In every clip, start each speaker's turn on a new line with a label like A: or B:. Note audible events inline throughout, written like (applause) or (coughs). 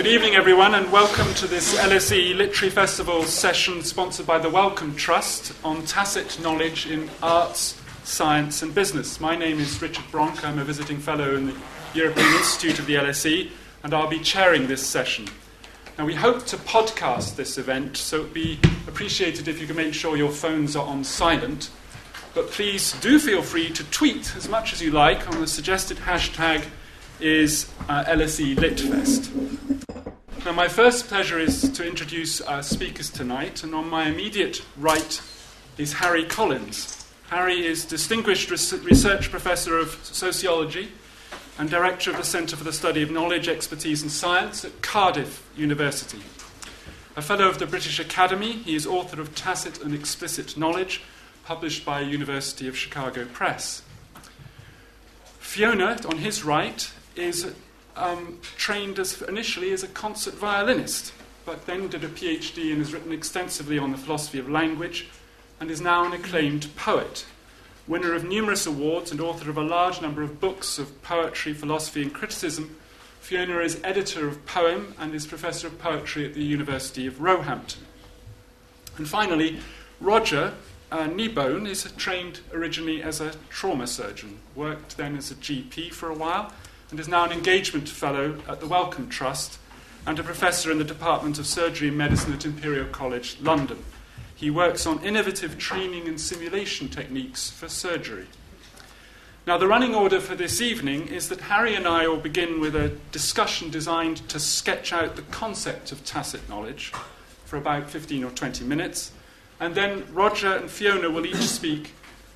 A: Good evening, everyone, and welcome to this LSE Literary Festival session sponsored by the Wellcome Trust on tacit knowledge in arts, science, and business. My name is Richard Bronk. I'm a visiting fellow in the European Institute of the LSE, and I'll be chairing this session. Now, we hope to podcast this event, so it would be appreciated if you could make sure your phones are on silent. But please do feel free to tweet as much as you like on the suggested hashtag is uh, LSE Litfest. Now, my first pleasure is to introduce our speakers tonight, and on my immediate right is Harry Collins. Harry is Distinguished Research Professor of Sociology and Director of the Centre for the Study of Knowledge, Expertise and Science at Cardiff University. A Fellow of the British Academy, he is author of Tacit and Explicit Knowledge, published by University of Chicago Press. Fiona, on his right, is um, trained as, initially as a concert violinist, but then did a PhD and has written extensively on the philosophy of language and is now an acclaimed poet. Winner of numerous awards and author of a large number of books of poetry, philosophy, and criticism, Fiona is editor of Poem and is professor of poetry at the University of Roehampton. And finally, Roger uh, Kneebone is trained originally as a trauma surgeon, worked then as a GP for a while, and is now an engagement fellow at the Wellcome Trust and a professor in the Department of Surgery and Medicine at Imperial College London. He works on innovative training and simulation techniques for surgery. Now, the running order for this evening is that Harry and I will begin with a discussion designed to sketch out the concept of tacit knowledge for about 15 or 20 minutes, and then Roger and Fiona will each speak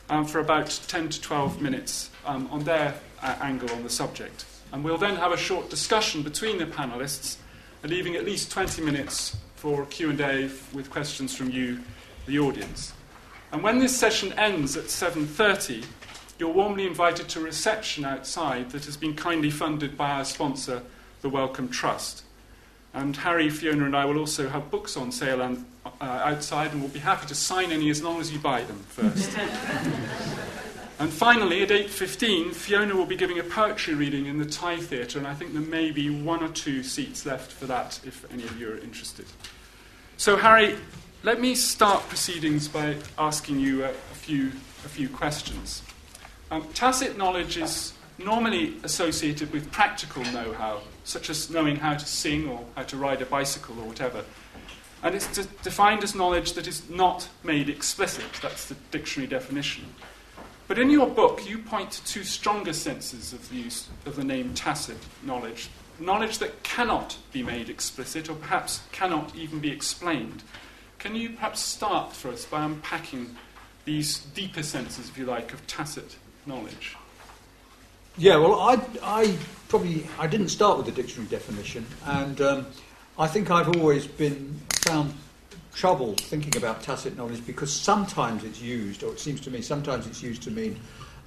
A: um, for about 10 to 12 minutes um, on their uh, angle on the subject. And we'll then have a short discussion between the panelists, leaving at least 20 minutes for Q&A with questions from you, the audience. And when this session ends at 7:30, you're warmly invited to a reception outside that has been kindly funded by our sponsor, the Wellcome Trust. And Harry, Fiona, and I will also have books on sale and, uh, outside, and we'll be happy to sign any as long as you buy them first. (laughs) And finally, at 8.15, Fiona will be giving a poetry reading in the Thai Theatre, and I think there may be one or two seats left for that if any of you are interested. So, Harry, let me start proceedings by asking you a, a few, a few questions. Um, tacit knowledge is normally associated with practical know how, such as knowing how to sing or how to ride a bicycle or whatever. And it's de- defined as knowledge that is not made explicit. That's the dictionary definition. But in your book, you point to two stronger senses of the use of the name tacit knowledge knowledge that cannot be made explicit or perhaps cannot even be explained. Can you perhaps start for us by unpacking these deeper senses, if you like, of tacit knowledge?
B: Yeah, well, I, I probably I didn't start with the dictionary definition, and um, I think I've always been found trouble thinking about tacit knowledge because sometimes it's used, or it seems to me, sometimes it's used to mean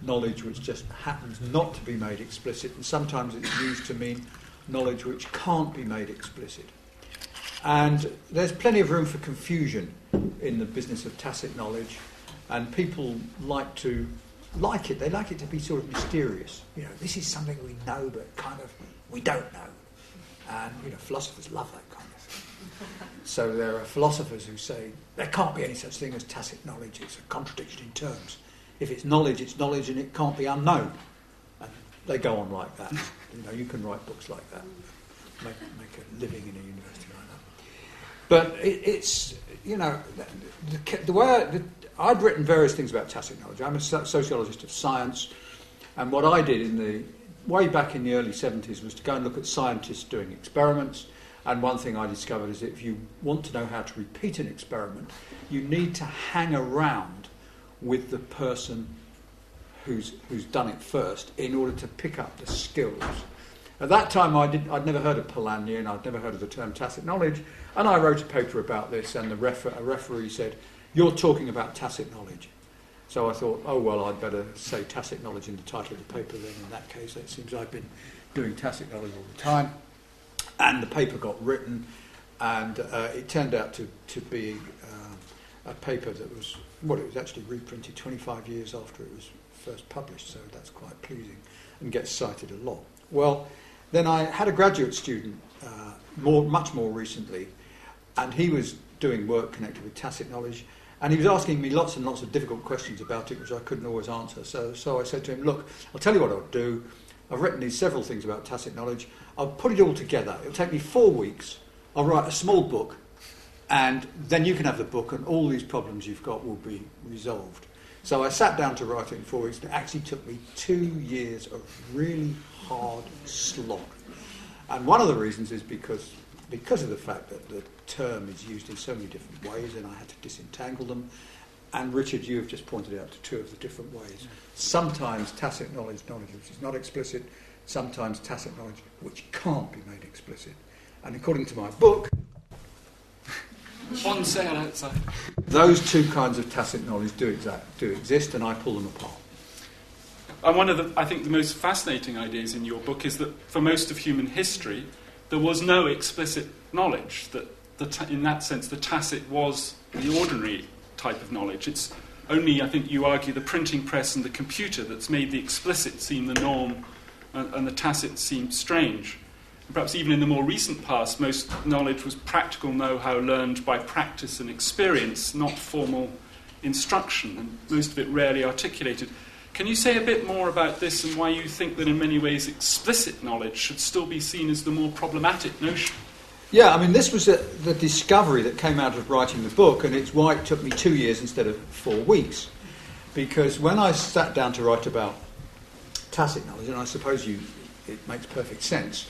B: knowledge which just happens not to be made explicit, and sometimes it's used to mean knowledge which can't be made explicit. And there's plenty of room for confusion in the business of tacit knowledge, and people like to like it. They like it to be sort of mysterious. You know, this is something we know, but kind of we don't know. And you know, philosophers love that. So there are philosophers who say there can't be any such thing as tacit knowledge. It's a contradiction in terms. If it's knowledge, it's knowledge, and it can't be unknown. And they go on like that. You know, you can write books like that, make, make a living in a university like that. But it, it's you know the, the, way I, the, I'd written various things about tacit knowledge. I'm a sociologist of science, and what I did in the way back in the early 70s was to go and look at scientists doing experiments and one thing I discovered is that if you want to know how to repeat an experiment, you need to hang around with the person who's, who's done it first in order to pick up the skills. At that time, I did, I'd never heard of Polanyi and I'd never heard of the term tacit knowledge. And I wrote a paper about this, and the refer- a referee said, You're talking about tacit knowledge. So I thought, oh, well, I'd better say tacit knowledge in the title of the paper then. In that case, it seems I've been doing tacit knowledge all the time. And the paper got written, and uh, it turned out to, to be uh, a paper that was, well, it was actually reprinted 25 years after it was first published, so that's quite pleasing and gets cited a lot. Well, then I had a graduate student, uh, more, much more recently, and he was doing work connected with tacit knowledge, and he was asking me lots and lots of difficult questions about it, which I couldn't always answer. So, so I said to him, Look, I'll tell you what I'll do. I've written these several things about tacit knowledge. I'll put it all together. It'll take me four weeks. I'll write a small book, and then you can have the book, and all these problems you've got will be resolved. So I sat down to write it in four weeks. It actually took me two years of really hard slog. And one of the reasons is because, because of the fact that the term is used in so many different ways, and I had to disentangle them. And Richard, you have just pointed out to two of the different ways. Sometimes tacit knowledge, knowledge which is not explicit, sometimes tacit knowledge which can't be made explicit. And according to my book,
A: on sale outside.
B: Those two kinds of tacit knowledge do, exact, do exist, and I pull them apart.
A: And one of the, I think, the most fascinating ideas in your book is that for most of human history, there was no explicit knowledge. That, the in that sense, the tacit was the ordinary type of knowledge. It's only, I think, you argue, the printing press and the computer that's made the explicit seem the norm and, and the tacit seem strange. Perhaps even in the more recent past, most knowledge was practical know how learned by practice and experience, not formal instruction, and most of it rarely articulated. Can you say a bit more about this and why you think that in many ways explicit knowledge should still be seen as the more problematic notion?
B: Yeah, I mean, this was a, the discovery that came out of writing the book, and it's why it took me two years instead of four weeks. Because when I sat down to write about tacit knowledge, and I suppose you, it makes perfect sense,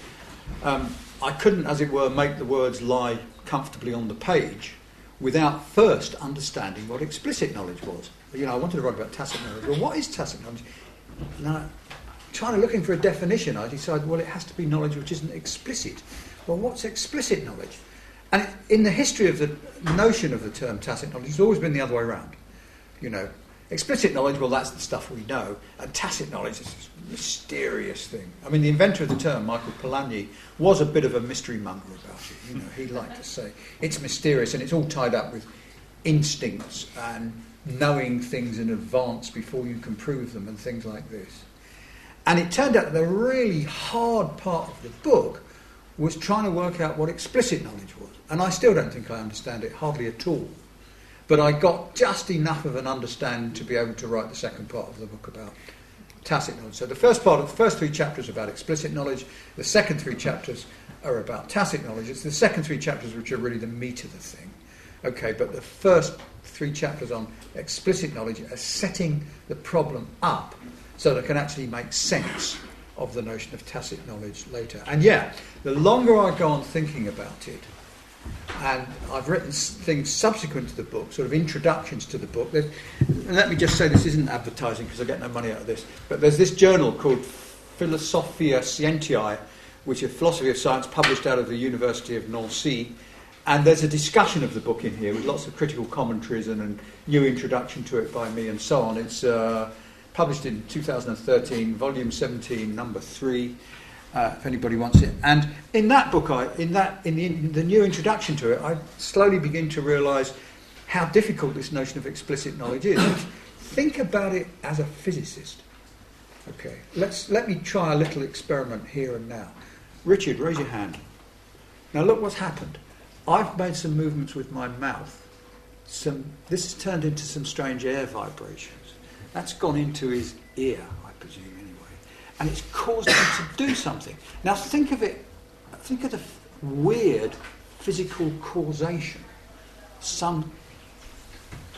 B: um, I couldn't, as it were, make the words lie comfortably on the page without first understanding what explicit knowledge was. You know, I wanted to write about tacit knowledge. Well, what is tacit knowledge? Now, trying to looking for a definition, I decided, well, it has to be knowledge which isn't explicit. Well, what's explicit knowledge? And in the history of the notion of the term tacit knowledge, it's always been the other way around. You know, Explicit knowledge, well, that's the stuff we know. And tacit knowledge is this mysterious thing. I mean, the inventor of the term, Michael Polanyi, was a bit of a mystery monger about it. You know, he liked to say it's mysterious and it's all tied up with instincts and knowing things in advance before you can prove them and things like this. And it turned out that the really hard part of the book was trying to work out what explicit knowledge was. And I still don't think I understand it hardly at all. But I got just enough of an understanding to be able to write the second part of the book about tacit knowledge. So the first part of the first three chapters are about explicit knowledge. The second three chapters are about tacit knowledge. It's the second three chapters which are really the meat of the thing. Okay, but the first three chapters on explicit knowledge are setting the problem up so that it can actually make sense of the notion of tacit knowledge later. And yeah, the longer I go on thinking about it, and I've written things subsequent to the book, sort of introductions to the book. and let me just say this isn't advertising because I get no money out of this, but there's this journal called Philosophia Scientiae, which is philosophy of science published out of the University of Nancy. And there's a discussion of the book in here with lots of critical commentaries and a new introduction to it by me and so on. It's uh, published in 2013, volume 17, number 3 uh, if anybody wants it. And in that book, I, in, that, in the, in the new introduction to it, I slowly begin to realise how difficult this notion of explicit knowledge is. (coughs) Think about it as a physicist. Okay, let's, let me try a little experiment here and now. Richard, raise your hand. Now look what's happened. I've made some movements with my mouth. Some, this has turned into some strange air vibrations. That's gone into his ear, I presume anyway. and it's caused him to do something. Now think of it, think of the weird physical causation. Some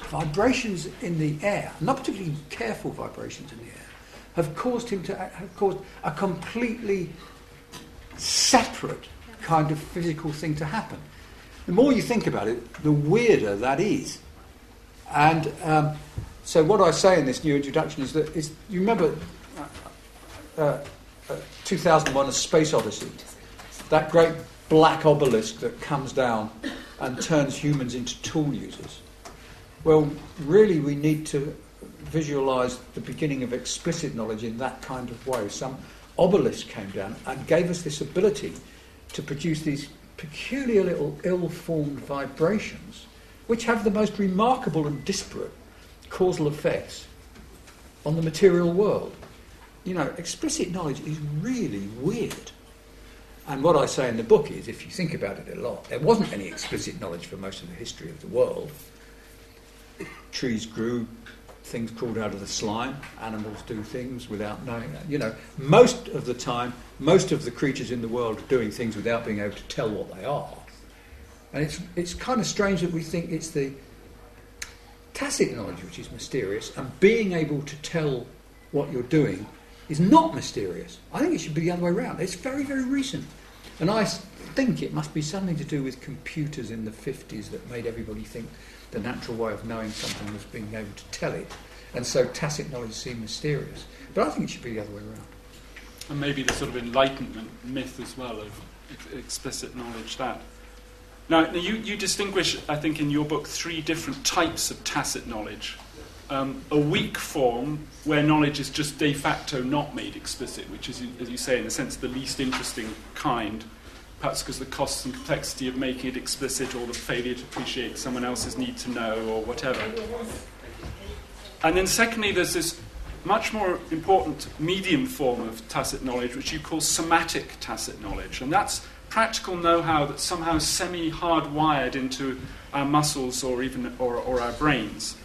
B: vibrations in the air, not particularly careful vibrations in the air, have caused him to have caused a completely separate kind of physical thing to happen. The more you think about it, the weirder that is. And um, so, what I say in this new introduction is that is, you remember uh, uh, 2001 A Space Odyssey, that great black obelisk that comes down and turns humans into tool users. Well, really, we need to visualize the beginning of explicit knowledge in that kind of way. Some obelisk came down and gave us this ability to produce these peculiar little ill formed vibrations, which have the most remarkable and disparate causal effects on the material world you know, explicit knowledge is really weird. And what I say in the book is, if you think about it a lot, there wasn't any explicit knowledge for most of the history of the world. Trees grew, things crawled out of the slime, animals do things without knowing that. You know, most of the time, most of the creatures in the world are doing things without being able to tell what they are. And it's, it's kind of strange that we think it's the tacit knowledge which is mysterious, and being able to tell what you're doing is not mysterious. I think it should be the other way around. It's very, very recent. And I think it must be something to do with computers in the 50s that made everybody think the natural way of knowing something was being able to tell it. And so tacit knowledge seemed mysterious. But I think it should be the other way around.
A: And maybe the sort of enlightenment myth as well of explicit knowledge that. Now, you, you distinguish, I think, in your book, three different types of tacit knowledge. Um, a weak form where knowledge is just de facto not made explicit, which is, as you say, in a sense, the least interesting kind, perhaps because the costs and complexity of making it explicit or the failure to appreciate someone else's need to know or whatever. And then, secondly, there's this much more important medium form of tacit knowledge, which you call somatic tacit knowledge. And that's practical know-how that's somehow semi-hardwired into our muscles or even or, or our brains.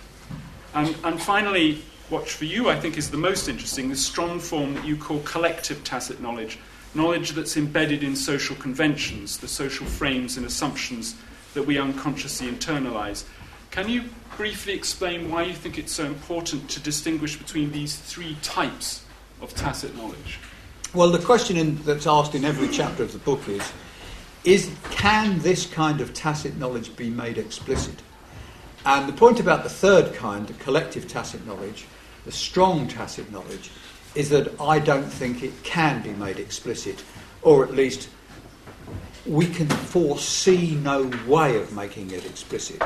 A: And, and finally, what for you I think is the most interesting, the strong form that you call collective tacit knowledge, knowledge that's embedded in social conventions, the social frames and assumptions that we unconsciously internalize. Can you briefly explain why you think it's so important to distinguish between these three types of tacit knowledge?
B: Well, the question in, that's asked in every chapter of the book is, is can this kind of tacit knowledge be made explicit? And the point about the third kind, the collective tacit knowledge, the strong tacit knowledge, is that I don't think it can be made explicit, or at least we can foresee no way of making it explicit.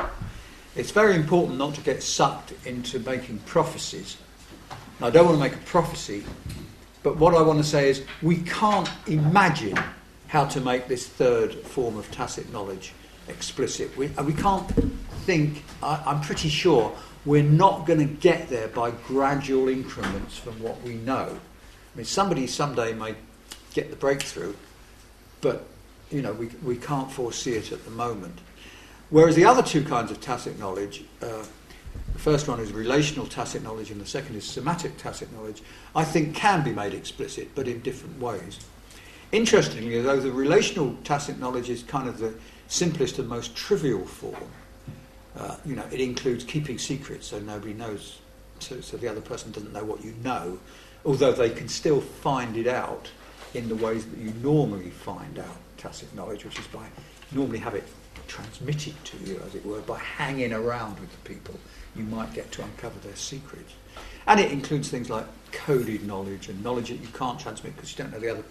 B: It's very important not to get sucked into making prophecies. I don't want to make a prophecy but what I want to say is we can't imagine how to make this third form of tacit knowledge explicit. We, we can't think, I, I'm pretty sure, we're not going to get there by gradual increments from what we know. I mean, somebody someday may get the breakthrough, but you know, we, we can't foresee it at the moment. Whereas the other two kinds of tacit knowledge, uh, the first one is relational tacit knowledge, and the second is somatic tacit knowledge, I think can be made explicit, but in different ways. Interestingly, though, the relational tacit knowledge is kind of the simplest and most trivial form. Uh, you know, it includes keeping secrets so nobody knows, so, so the other person doesn't know what you know, although they can still find it out in the ways that you normally find out tacit knowledge, which is by normally have it transmitted to you, as it were, by hanging around with the people you might get to uncover their secrets. And it includes things like coded knowledge and knowledge that you can't transmit because you don't know the other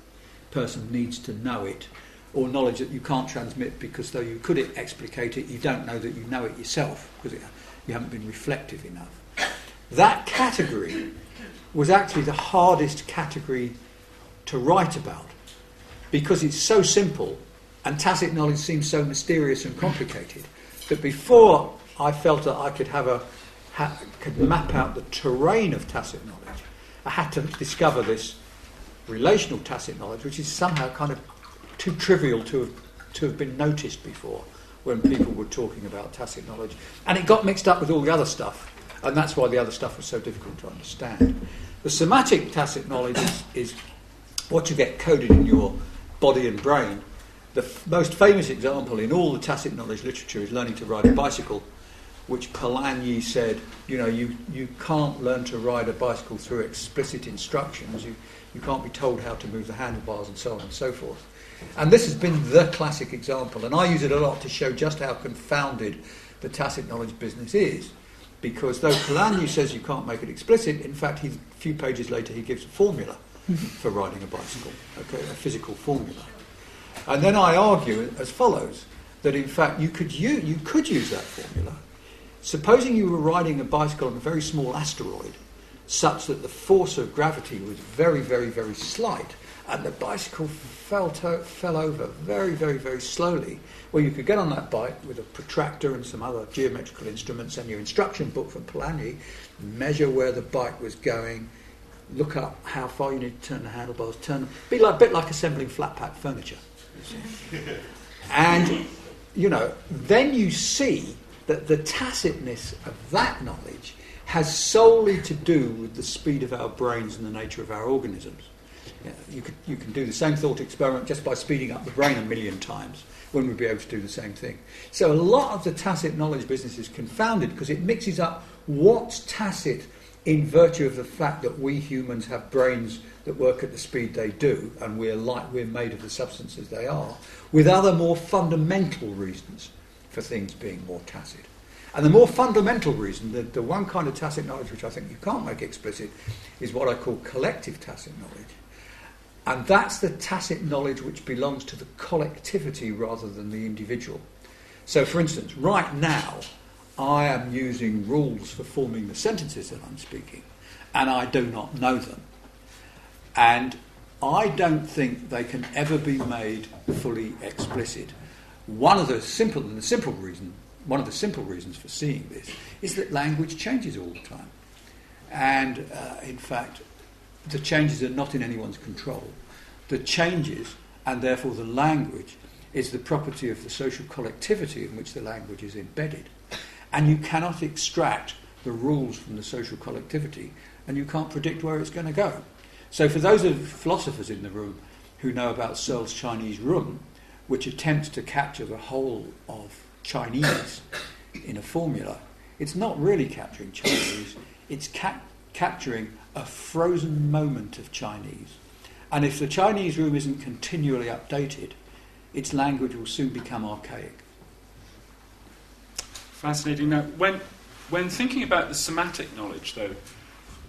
B: person needs to know it, or knowledge that you can't transmit because though you could explicate it, you don't know that you know it yourself because it, you haven't been reflective enough. That category was actually the hardest category to write about because it's so simple and tacit knowledge seems so mysterious and complicated that before I felt that I could have a ha, could map out the terrain of tacit knowledge. I had to discover this relational tacit knowledge, which is somehow kind of too trivial to have to have been noticed before when people were talking about tacit knowledge, and it got mixed up with all the other stuff, and that's why the other stuff was so difficult to understand. The somatic tacit knowledge is, is what you get coded in your body and brain. The f- most famous example in all the tacit knowledge literature is learning to ride a bicycle which Polanyi said, you know, you, you can't learn to ride a bicycle through explicit instructions. You, you can't be told how to move the handlebars and so on and so forth. And this has been the classic example, and I use it a lot to show just how confounded the tacit knowledge business is. Because though Polanyi says you can't make it explicit, in fact, he, a few pages later he gives a formula (laughs) for riding a bicycle, okay, a physical formula. And then I argue as follows that in fact you could, u- you could use that formula Supposing you were riding a bicycle on a very small asteroid, such that the force of gravity was very, very, very slight, and the bicycle fell, to- fell over very, very, very slowly, well, you could get on that bike with a protractor and some other geometrical instruments and your instruction book from Polanyi, measure where the bike was going, look up how far you need to turn the handlebars, turn them, be like, a bit like assembling flat pack furniture. (laughs) and, you know, then you see that the tacitness of that knowledge has solely to do with the speed of our brains and the nature of our organisms. You, could, you can do the same thought experiment just by speeding up the brain a million times when we'd be able to do the same thing. So a lot of the tacit knowledge business is confounded because it mixes up what's tacit in virtue of the fact that we humans have brains that work at the speed they do and we're like we're made of the substances they are, with other more fundamental reasons for things being more tacit. And the more fundamental reason, the, the one kind of tacit knowledge which I think you can't make explicit, is what I call collective tacit knowledge. And that's the tacit knowledge which belongs to the collectivity rather than the individual. So, for instance, right now, I am using rules for forming the sentences that I'm speaking, and I do not know them. And I don't think they can ever be made fully explicit. One of the simple, and the simple reason, one of the simple reasons for seeing this is that language changes all the time. And uh, in fact, the changes are not in anyone's control. The changes, and therefore the language, is the property of the social collectivity in which the language is embedded. And you cannot extract the rules from the social collectivity, and you can't predict where it's going to go. So, for those of philosophers in the room who know about Searle's Chinese room, which attempts to capture the whole of Chinese in a formula, it's not really capturing Chinese, it's cap- capturing a frozen moment of Chinese. And if the Chinese room isn't continually updated, its language will soon become archaic.
A: Fascinating. Now, when, when thinking about the somatic knowledge, though,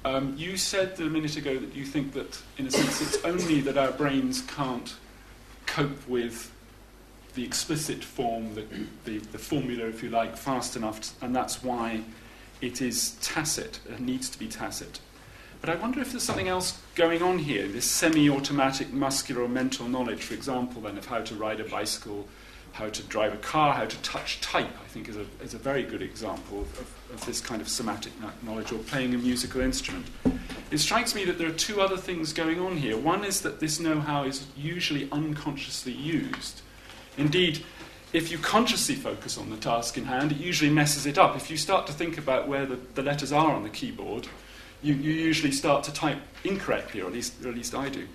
A: um, you said a minute ago that you think that, in a sense, it's only that our brains can't cope with the explicit form, the, the, the formula, if you like, fast enough, and that's why it is tacit, it needs to be tacit. But I wonder if there's something else going on here, this semi automatic muscular or mental knowledge, for example, then, of how to ride a bicycle, how to drive a car, how to touch type, I think is a, is a very good example of, of this kind of somatic knowledge, or playing a musical instrument. It strikes me that there are two other things going on here. One is that this know how is usually unconsciously used. Indeed, if you consciously focus on the task in hand, it usually messes it up. If you start to think about where the, the letters are on the keyboard, you, you usually start to type incorrectly, or at least, or at least I do.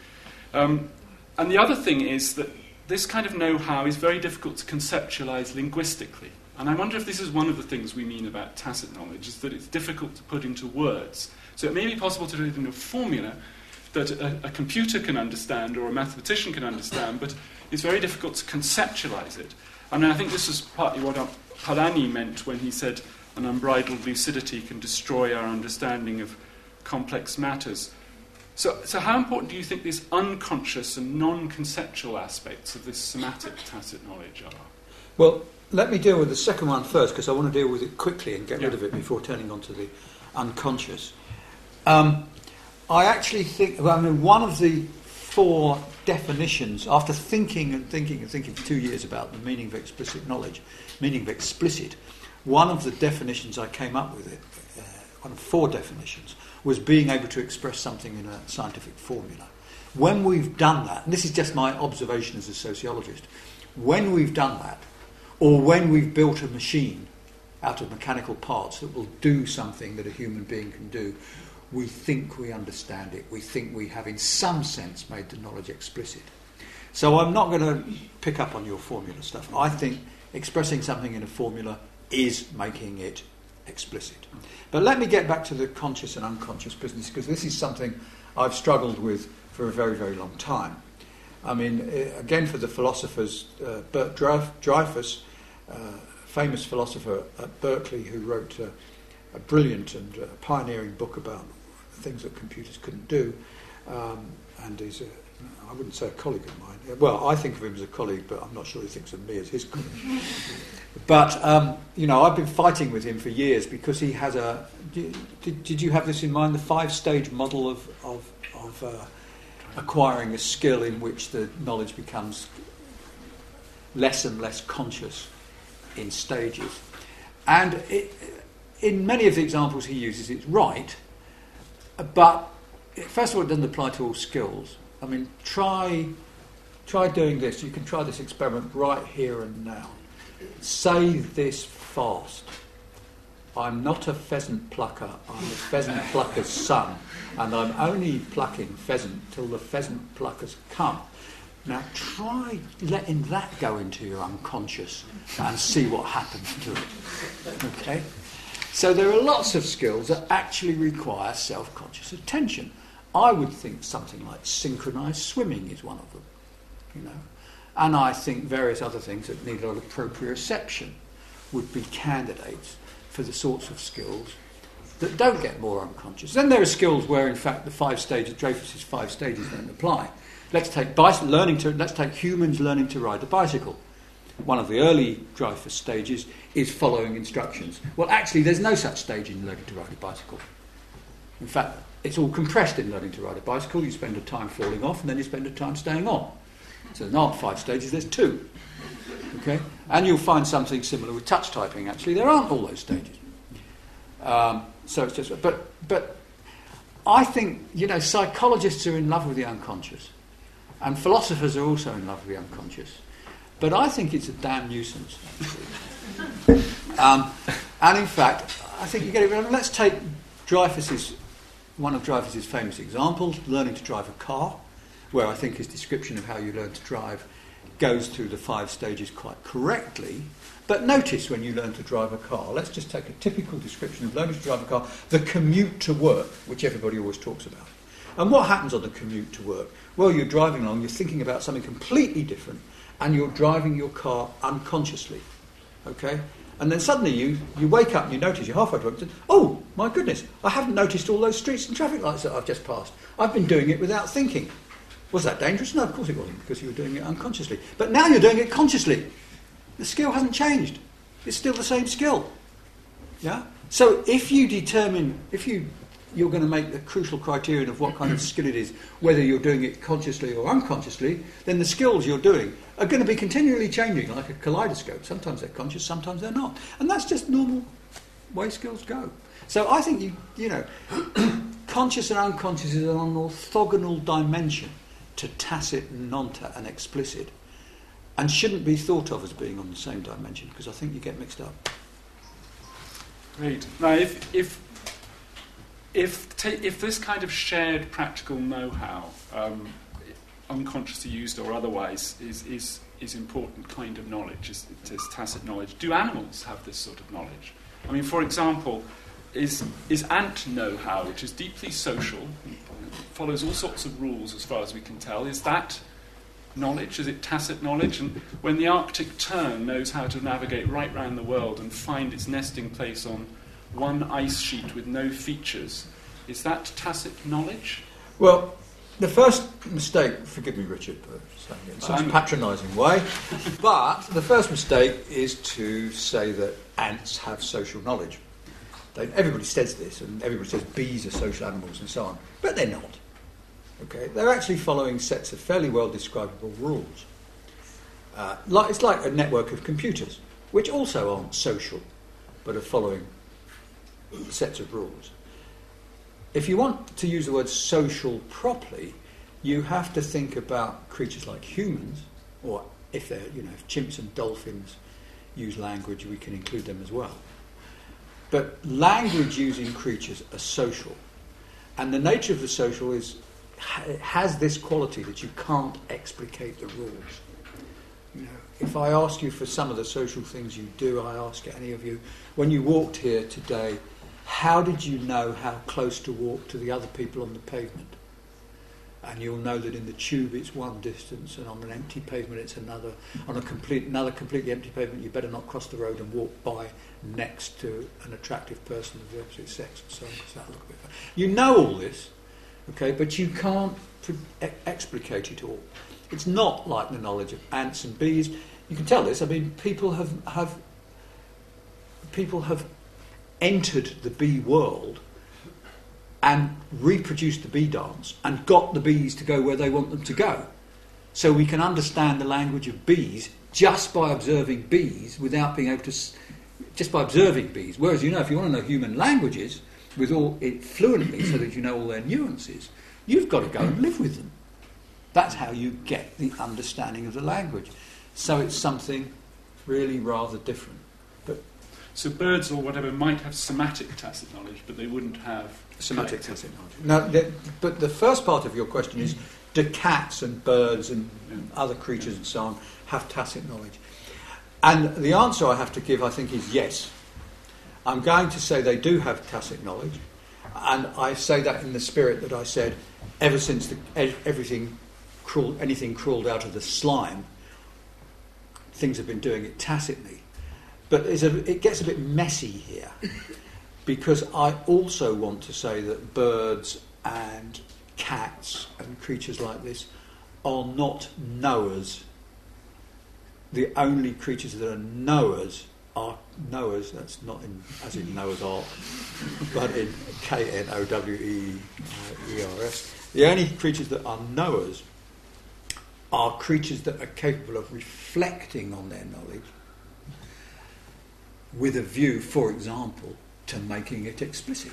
A: Um, and the other thing is that this kind of know how is very difficult to conceptualize linguistically. And I wonder if this is one of the things we mean about tacit knowledge, is that it's difficult to put into words. So it may be possible to do it in a formula that a, a computer can understand or a mathematician can understand, but it's very difficult to conceptualize it. And I think this is partly what Polanyi meant when he said an unbridled lucidity can destroy our understanding of complex matters. So, so how important do you think these unconscious and non conceptual aspects of this somatic tacit knowledge are?
B: Well, let me deal with the second one first because I want to deal with it quickly and get yeah. rid of it before turning on to the unconscious. Um, I actually think, well, I mean, one of the four definitions, after thinking and thinking and thinking for two years about the meaning of explicit knowledge, meaning of explicit, one of the definitions I came up with, it, uh, one of four definitions, was being able to express something in a scientific formula. When we've done that, and this is just my observation as a sociologist, when we've done that, or when we've built a machine out of mechanical parts that will do something that a human being can do, we think we understand it. We think we have, in some sense, made the knowledge explicit. So I'm not going to pick up on your formula stuff. I think expressing something in a formula is making it explicit. But let me get back to the conscious and unconscious business because this is something I've struggled with for a very, very long time. I mean, eh, again, for the philosophers, uh, Bert Dreyfus, uh, famous philosopher at Berkeley, who wrote uh, a brilliant and uh, pioneering book about things that computers couldn't do, um, and he's a, I wouldn't say a colleague of mine. Well, I think of him as a colleague, but I'm not sure he thinks of me as his colleague. (laughs) but um, you know, I've been fighting with him for years because he has a. Did, did you have this in mind? The five-stage model of of, of uh, acquiring a skill in which the knowledge becomes less and less conscious in stages, and it, in many of the examples he uses, it's right, but first of all, it doesn't apply to all skills. I mean, try try doing this. You can try this experiment right here and now. Say this fast. I'm not a pheasant plucker, I'm a pheasant (laughs) plucker's son, and I'm only plucking pheasant till the pheasant pluckers come. Now try letting that go into your unconscious and see what happens to it. Okay? So there are lots of skills that actually require self-conscious attention. I would think something like synchronized swimming is one of them, you know. And I think various other things that need a lot of proprioception would be candidates for the sorts of skills that don't get more unconscious. Then there are skills where, in fact, the five stages, Dreyfus's five stages, don't apply. Let's take learning to, let's take humans learning to ride a bicycle. One of the early Dreyfus stages is following instructions. Well, actually, there's no such stage in learning to ride a bicycle. In fact, it's all compressed in learning to ride a bicycle. You spend a time falling off, and then you spend a time staying on. So there aren't five stages, there's two. Okay? And you'll find something similar with touch typing, actually. There aren't all those stages. Um, so it's just, but, but I think, you know, psychologists are in love with the unconscious, and philosophers are also in love with the unconscious. But I think it's a damn nuisance. um, and in fact, I think you get it. Let's take Dreyfus's, one of Dreyfus's famous examples, learning to drive a car, where I think his description of how you learn to drive goes through the five stages quite correctly. But notice when you learn to drive a car, let's just take a typical description of learning to drive a car, the commute to work, which everybody always talks about. And what happens on the commute to work? Well, you're driving along, you're thinking about something completely different, and you're driving your car unconsciously. Okay? And then suddenly you, you wake up and you notice you're halfway to work Oh, my goodness, I haven't noticed all those streets and traffic lights that I've just passed. I've been doing it without thinking. Was that dangerous? No, of course it wasn't, because you were doing it unconsciously. But now you're doing it consciously. The skill hasn't changed. It's still the same skill. Yeah? So if you determine, if you, you're going to make the crucial criterion of what kind of skill it is, whether you're doing it consciously or unconsciously, then the skills you're doing are going to be continually changing like a kaleidoscope. Sometimes they're conscious, sometimes they're not. And that's just normal way skills go. So I think you, you know, (clears throat) conscious and unconscious is an orthogonal dimension to tacit and non and explicit, and shouldn't be thought of as being on the same dimension because I think you get mixed up.
A: Great. Now, if if if, ta- if this kind of shared practical know-how, um, unconsciously used or otherwise, is is is important kind of knowledge, is, is tacit knowledge. Do animals have this sort of knowledge? I mean, for example, is is ant know-how, which is deeply social, follows all sorts of rules as far as we can tell. Is that knowledge? Is it tacit knowledge? And when the Arctic tern knows how to navigate right round the world and find its nesting place on one ice sheet with no features, is that tacit knowledge?
B: Well, the first mistake, forgive me, Richard, for saying it in such a patronising way, but the first mistake is to say that ants have social knowledge. They, everybody says this, and everybody says bees are social animals and so on, but they're not. Okay, they're actually following sets of fairly well describable rules. Uh, like, it's like a network of computers, which also aren't social, but are following sets of rules. If you want to use the word social properly, you have to think about creatures like humans, or if they're, you know, if chimps and dolphins use language, we can include them as well. But language using creatures are social. And the nature of the social is has this quality that you can't explicate the rules. You know, if I ask you for some of the social things you do, I ask any of you, when you walked here today, how did you know how close to walk to the other people on the pavement? And you'll know that in the tube it's one distance, and on an empty pavement it's another. On a complete, another completely empty pavement, you better not cross the road and walk by next to an attractive person of the opposite sex, and so on, because that'll look a bit. Fun. You know all this, Okay, but you can't explicate it all. It's not like the knowledge of ants and bees. You can tell this. I mean, people have have people have entered the bee world and reproduced the bee dance and got the bees to go where they want them to go. So we can understand the language of bees just by observing bees without being able to, just by observing bees. Whereas, you know, if you want to know human languages, with all it fluently so that you know all their nuances, you've got to go and live with them. That's how you get the understanding of the language. So it's something really rather different. But
A: so birds or whatever might have somatic tacit knowledge, but they wouldn't have
B: somatic tacit knowledge. Now, the, but the first part of your question is: Do cats and birds and yeah. other creatures and so on have tacit knowledge? And the answer I have to give, I think, is yes. I'm going to say they do have tacit knowledge, and I say that in the spirit that I said ever since the, everything crawled, anything crawled out of the slime, things have been doing it tacitly. But a, it gets a bit messy here (laughs) because I also want to say that birds and cats and creatures like this are not knowers. The only creatures that are knowers are knowers, that's not in, as in Noah's Ark, but in K N O W E R S. The only creatures that are knowers are creatures that are capable of reflecting on their knowledge with a view, for example, to making it explicit.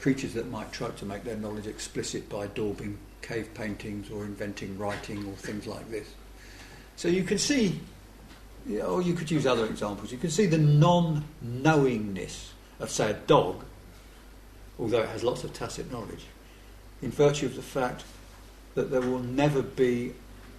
B: Creatures that might try to make their knowledge explicit by daubing cave paintings or inventing writing or things like this. So you can see, or you could use other examples, you can see the non knowingness of, say, a dog, although it has lots of tacit knowledge, in virtue of the fact that there will never be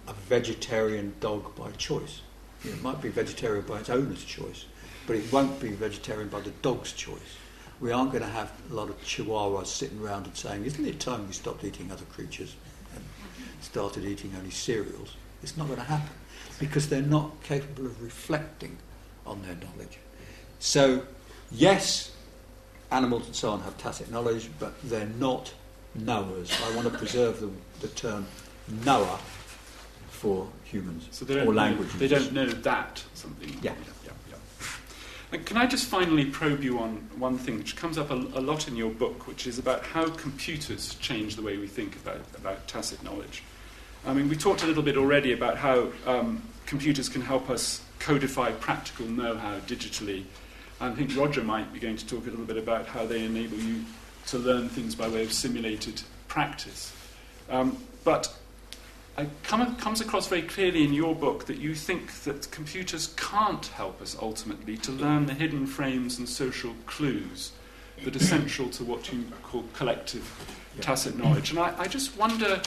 B: a vegetarian dog by choice. It might be vegetarian by its owner's choice, but it won't be vegetarian by the dog's choice. We aren't going to have a lot of chihuahuas sitting around and saying, Isn't it time we stopped eating other creatures and started eating only cereals? It's not going to happen because they're not capable of reflecting on their knowledge. So, yes, animals and so on have tacit knowledge, but they're not knowers. I want to preserve the, the term knower for humans
A: so they don't
B: or language.
A: Know, they don't know that something.
B: Yeah.
A: Can I just finally probe you on one thing which comes up a, a, lot in your book, which is about how computers change the way we think about, about tacit knowledge. I mean, we talked a little bit already about how um, computers can help us codify practical know-how digitally. I think Roger might be going to talk a little bit about how they enable you to learn things by way of simulated practice. Um, but come, comes across very clearly in your book that you think that computers can't help us ultimately to learn the hidden frames and social clues that are central to what you call collective tacit knowledge. And I, I just wonder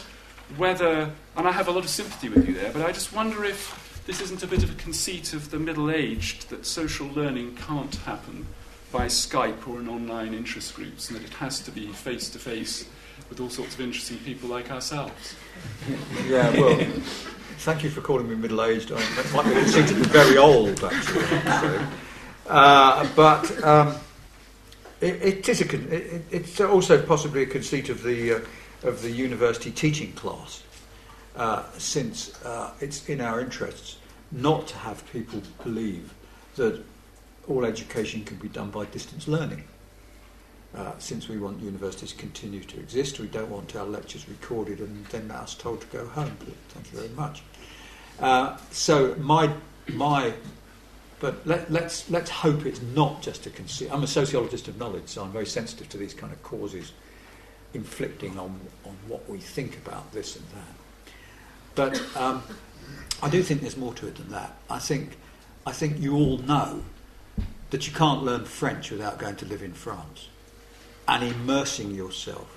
A: whether, and I have a lot of sympathy with you there, but I just wonder if this isn't a bit of a conceit of the middle aged that social learning can't happen by Skype or in online interest groups, and that it has to be face to face with all sorts of interesting people like ourselves.
B: Yeah, well, thank you for calling me middle aged. I mean, might be be very old, actually. Uh, but um, it, it is a it, it's also possibly a conceit of the, uh, of the university teaching class, uh, since uh, it's in our interests not to have people believe that all education can be done by distance learning. Uh, since we want universities to continue to exist, we don't want our lectures recorded and then us told to go home. Thank you very much. Uh, so my my, but let, let's let's hope it's not just a conceit. I'm a sociologist of knowledge, so I'm very sensitive to these kind of causes inflicting on on what we think about this and that. But um, I do think there's more to it than that. I think I think you all know that you can't learn French without going to live in France and immersing yourself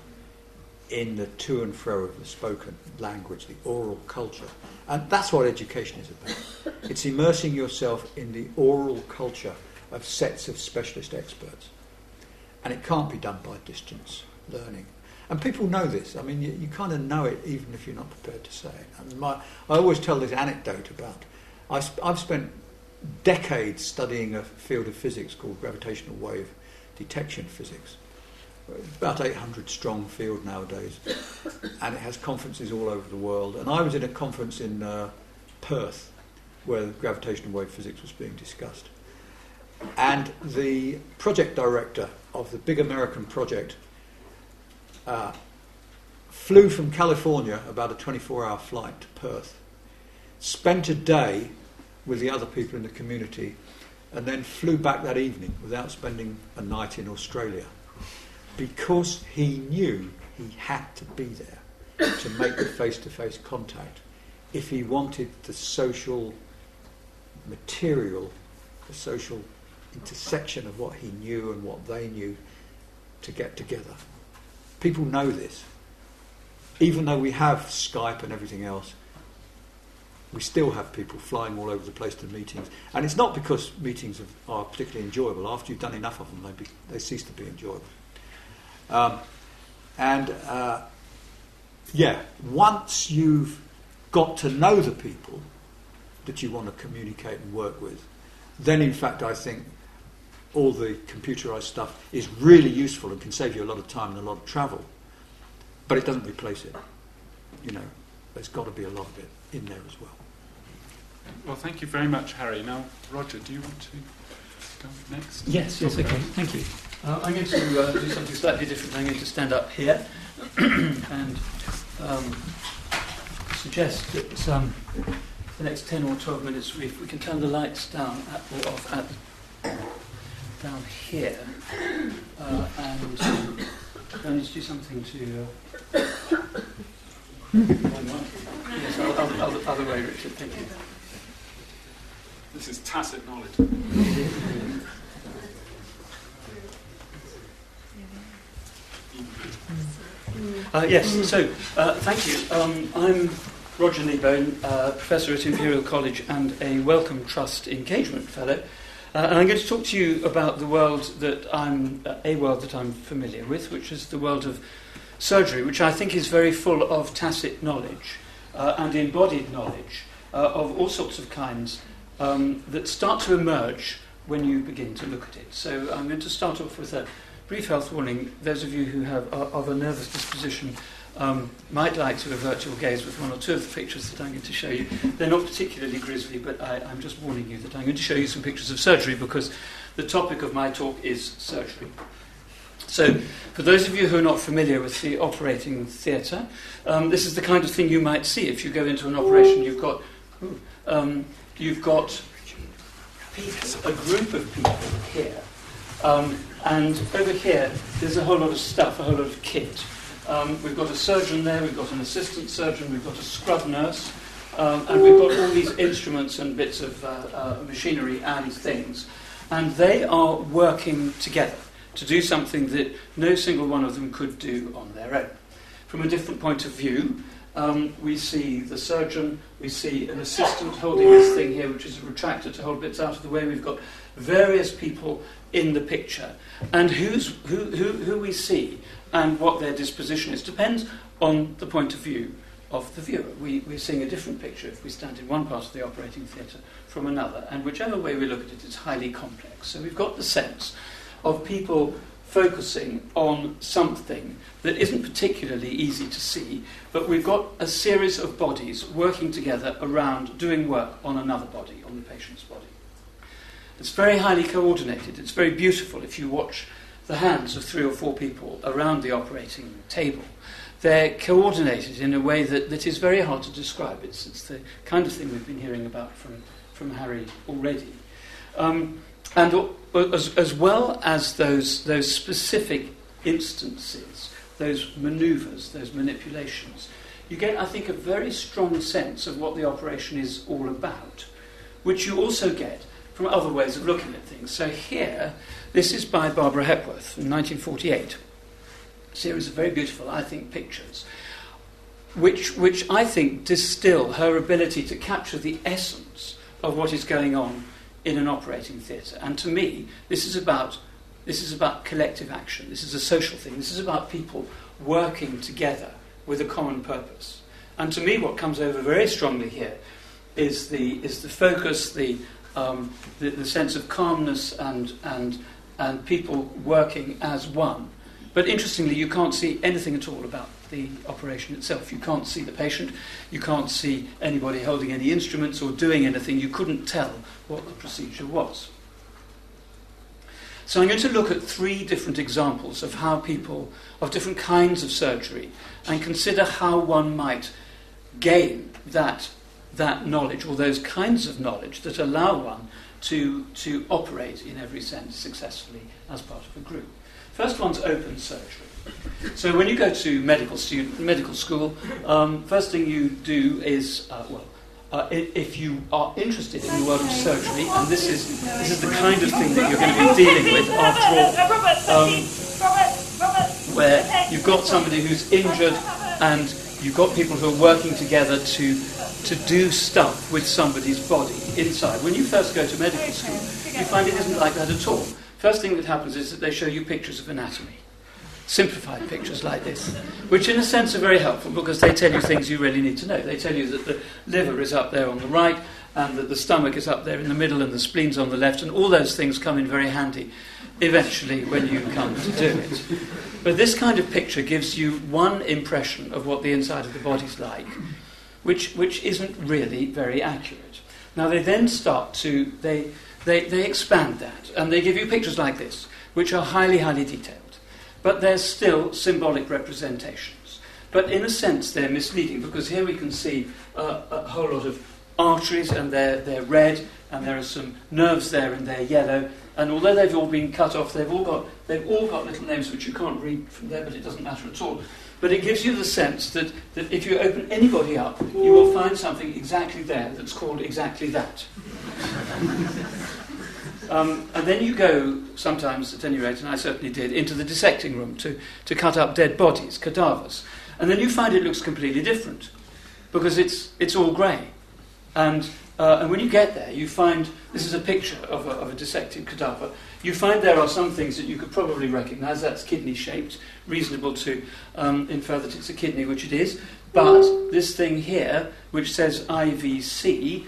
B: in the to and fro of the spoken language, the oral culture. And that's what education is about. It's immersing yourself in the oral culture of sets of specialist experts. And it can't be done by distance learning. And people know this. I mean, you, you kind of know it even if you're not prepared to say it. I, my, I always tell this anecdote about I sp- I've spent decades studying a field of physics called gravitational wave detection physics. About 800 strong field nowadays, (coughs) and it has conferences all over the world. And I was in a conference in uh, Perth where gravitational wave physics was being discussed. And the project director of the big American project uh, flew from California, about a 24 hour flight to Perth, spent a day with the other people in the community, and then flew back that evening without spending a night in Australia because he knew he had to be there. to make the face to face contact if he wanted the social material, the social intersection of what he knew and what they knew to get together. People know this. Even though we have Skype and everything else, we still have people flying all over the place to meetings. And it's not because meetings are particularly enjoyable. After you've done enough of them, they, be, they cease to be enjoyable. Um, and uh, yeah, once you've got to know the people that you want to communicate and work with, then in fact I think all the computerized stuff is really useful and can save you a lot of time and a lot of travel. But it doesn't replace it. You know, there's got to be a lot of it in there as well.
A: Well, thank you very much, Harry. Now, Roger, do you want to go next?
C: Yes, yes, okay, thank you. Uh, I'm going to uh, do something slightly different. I'm going to stand up here (clears throat) and um, suggest that um, the next 10 or 12 minutes, we, we can turn the lights down at, or off at down here, uh, and I need to do something to. Uh, yes, other, other, other way, Richard. Thank you.
A: This is tacit knowledge. (laughs)
C: Uh, yes, so uh, thank you. Um, I'm Roger Kneebone, uh, Professor at Imperial College and a Wellcome Trust Engagement Fellow. Uh, and I'm going to talk to you about the world that I'm, uh, a world that I'm familiar with, which is the world of surgery, which I think is very full of tacit knowledge and embodied knowledge of all sorts of kinds um, that start to emerge when you begin to look at it. So I'm going to start off with a brief health warning. Those of you who have are of a nervous disposition um, might like to avert your gaze with one or two of the pictures that I'm going to show you. They're not particularly grisly, but I, I'm just warning you that I'm going to show you some pictures of surgery because the topic of my talk is surgery. So, for those of you who are not familiar with the operating theatre, um, this is the kind of thing you might see if you go into an operation. You've got, um, you've got people, a group of people here, um, and over here there's a whole lot of stuff, a whole lot of kit. Um, we've got a surgeon there, we've got an assistant surgeon, we've got a scrub nurse, um, and we've got all these instruments and bits of uh, uh, machinery and things. And they are working together to do something that no single one of them could do on their own. From a different point of view, um, we see the surgeon, we see an assistant holding this thing here, which is a retractor to hold bits out of the way. We've got various people in the picture. And who's, who, who, who we see and what their disposition is depends on the point of view of the viewer. We, we're seeing a different picture if we stand in one part of the operating theatre from another, and whichever way we look at it, it's highly complex. So we've got the sense of people focusing on something that isn't particularly easy to see, but we've got a series of bodies working together around doing work on another body, on the patient's body. It's very highly coordinated. It's very beautiful if you watch the hands of three or four people around the operating table. They're coordinated in a way that, that is very hard to describe. It's, it's the kind of thing we've been hearing about from, from Harry already. Um, and as, as well as those, those specific instances, those maneuvers, those manipulations, you get, I think, a very strong sense of what the operation is all about, which you also get from other ways of looking at things. So here, this is by Barbara Hepworth in 1948. A series of very beautiful, I think, pictures, which, which I think distill her ability to capture the essence of what is going on in an operating theatre. And to me, this is about this is about collective action. This is a social thing. This is about people working together with a common purpose. And to me, what comes over very strongly here is the is the focus, the um, the, the, sense of calmness and, and, and people working as one. But interestingly, you can't see anything at all about the operation itself. You can't see the patient, you can't see anybody holding any instruments or doing anything. You couldn't tell what the procedure was. So I'm going to look at three different examples of how people, of different kinds of surgery, and consider how one might gain that that knowledge or those kinds of knowledge that allow one to, to operate in every sense successfully as part of a group. First one's open surgery. So when you go to medical student, medical school, um, first thing you do is, uh, well, uh, if you are interested in the world of surgery, and this is this is the kind of thing that you're going to be dealing with after all, um, where you've got somebody who's injured and you've got people who are working together to to do stuff with somebody's body inside. When you first go to medical school, you find it isn't like that at all. First thing that happens is that they show you pictures of anatomy simplified pictures like this, which in a sense are very helpful because they tell you things you really need to know. They tell you that the liver is up there on the right and that the stomach is up there in the middle and the spleen's on the left, and all those things come in very handy eventually when you come to do it. But this kind of picture gives you one impression of what the inside of the body's like, which, which isn't really very accurate. Now they then start to, they, they, they expand that, and they give you pictures like this, which are highly, highly detailed but they're still symbolic representations. But in a sense, they're misleading because here we can see uh, a whole lot of arteries and they're, they're red, and there are some nerves there and they're yellow. And although they've all been cut off, they've all got, they've all got little names which you can't read from there, but it doesn't matter at all. But it gives you the sense that, that if you open anybody up, you will find something exactly there that's called exactly that. (laughs) Um, and then you go, sometimes at any rate, and I certainly did, into the dissecting room to, to cut up dead bodies, cadavers. And then you find it looks completely different because it's, it's all grey. And, uh, and when you get there, you find this is a picture of a, of a dissected cadaver. You find there are some things that you could probably recognise. That's kidney shaped, reasonable to um, infer that it's a kidney, which it is. But this thing here, which says IVC,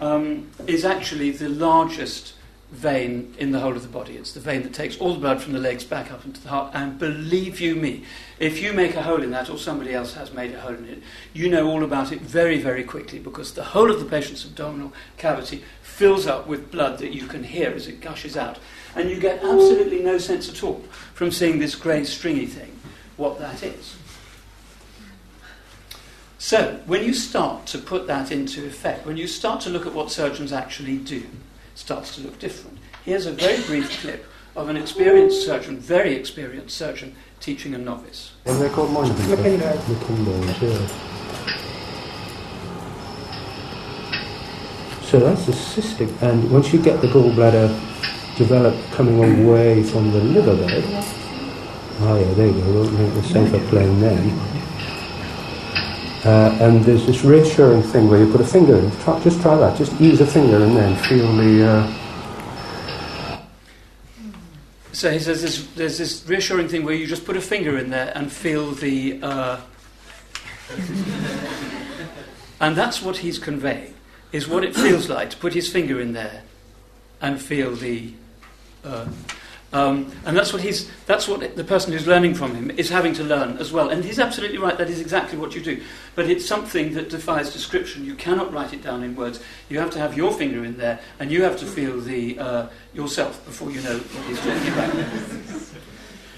C: um, is actually the largest vein in the whole of the body. It's the vein that takes all the blood from the legs back up into the heart. And believe you me, if you make a hole in that or somebody else has made a hole in it, you know all about it very, very quickly because the whole of the patient's abdominal cavity fills up with blood that you can hear as it gushes out. And you get absolutely no sense at all from seeing this grey stringy thing what that is. So, when you start to put that into effect, when you start to look at what surgeons actually do, starts to look different. Here's a very brief (laughs) clip of an experienced surgeon, very experienced surgeon, teaching a novice.
D: And they're called
E: McIndoe.
D: McIndoe, yeah. So that's the cystic, and once you get the gallbladder developed coming away from the liver bed, oh yeah, there you go, we'll make the safer plane then. Uh, and there's this reassuring thing where you put a finger in. Try, just try that. Just ease a finger and then feel the. Uh...
C: So he says there's, there's, this reassuring thing where you just put a finger in there and feel the. Uh... (laughs) and that's what he's conveying, is what it feels like to put his finger in there and feel the. Um, and that's what, he's, that's what the person who's learning from him is having to learn as well. And he's absolutely right, that is exactly what you do. But it's something that defies description. You cannot write it down in words. You have to have your finger in there, and you have to feel the, uh, yourself before you know what he's talking about.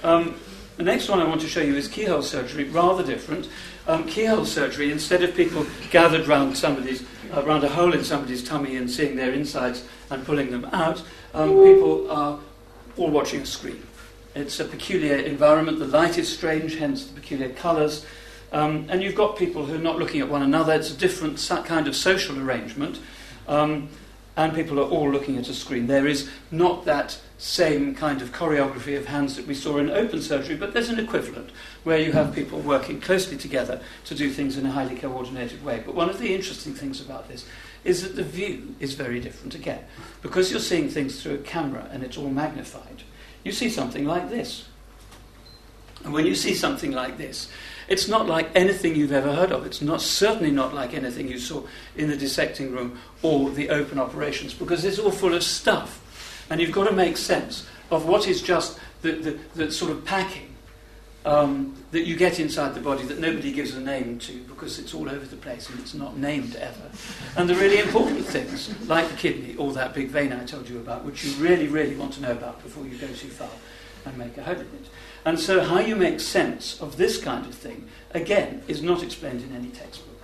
C: Um, the next one I want to show you is keyhole surgery, rather different. Um, keyhole surgery, instead of people gathered round somebody's, uh, around a hole in somebody's tummy and seeing their insides and pulling them out, um, people are all watching a screen. It's a peculiar environment. The light is strange, hence the peculiar colours. Um, and you've got people who are not looking at one another. It's a different kind of social arrangement. Um, and people are all looking at a screen. There is not that same kind of choreography of hands that we saw in open surgery, but there's an equivalent where you have people working closely together to do things in a highly coordinated way. But one of the interesting things about this is that the view is very different again. Because you're seeing things through a camera and it's all magnified, you see something like this. And when you see something like this, it's not like anything you've ever heard of. It's not certainly not like anything you saw in the dissecting room or the open operations, because it's all full of stuff. And you've got to make sense of what is just the, the, the sort of packing um, that you get inside the body that nobody gives a name to because it's all over the place and it's not named ever. And the really important things, like the kidney or that big vein I told you about, which you really, really want to know about before you go too far and make a hole in it. And so, how you make sense of this kind of thing, again, is not explained in any textbook.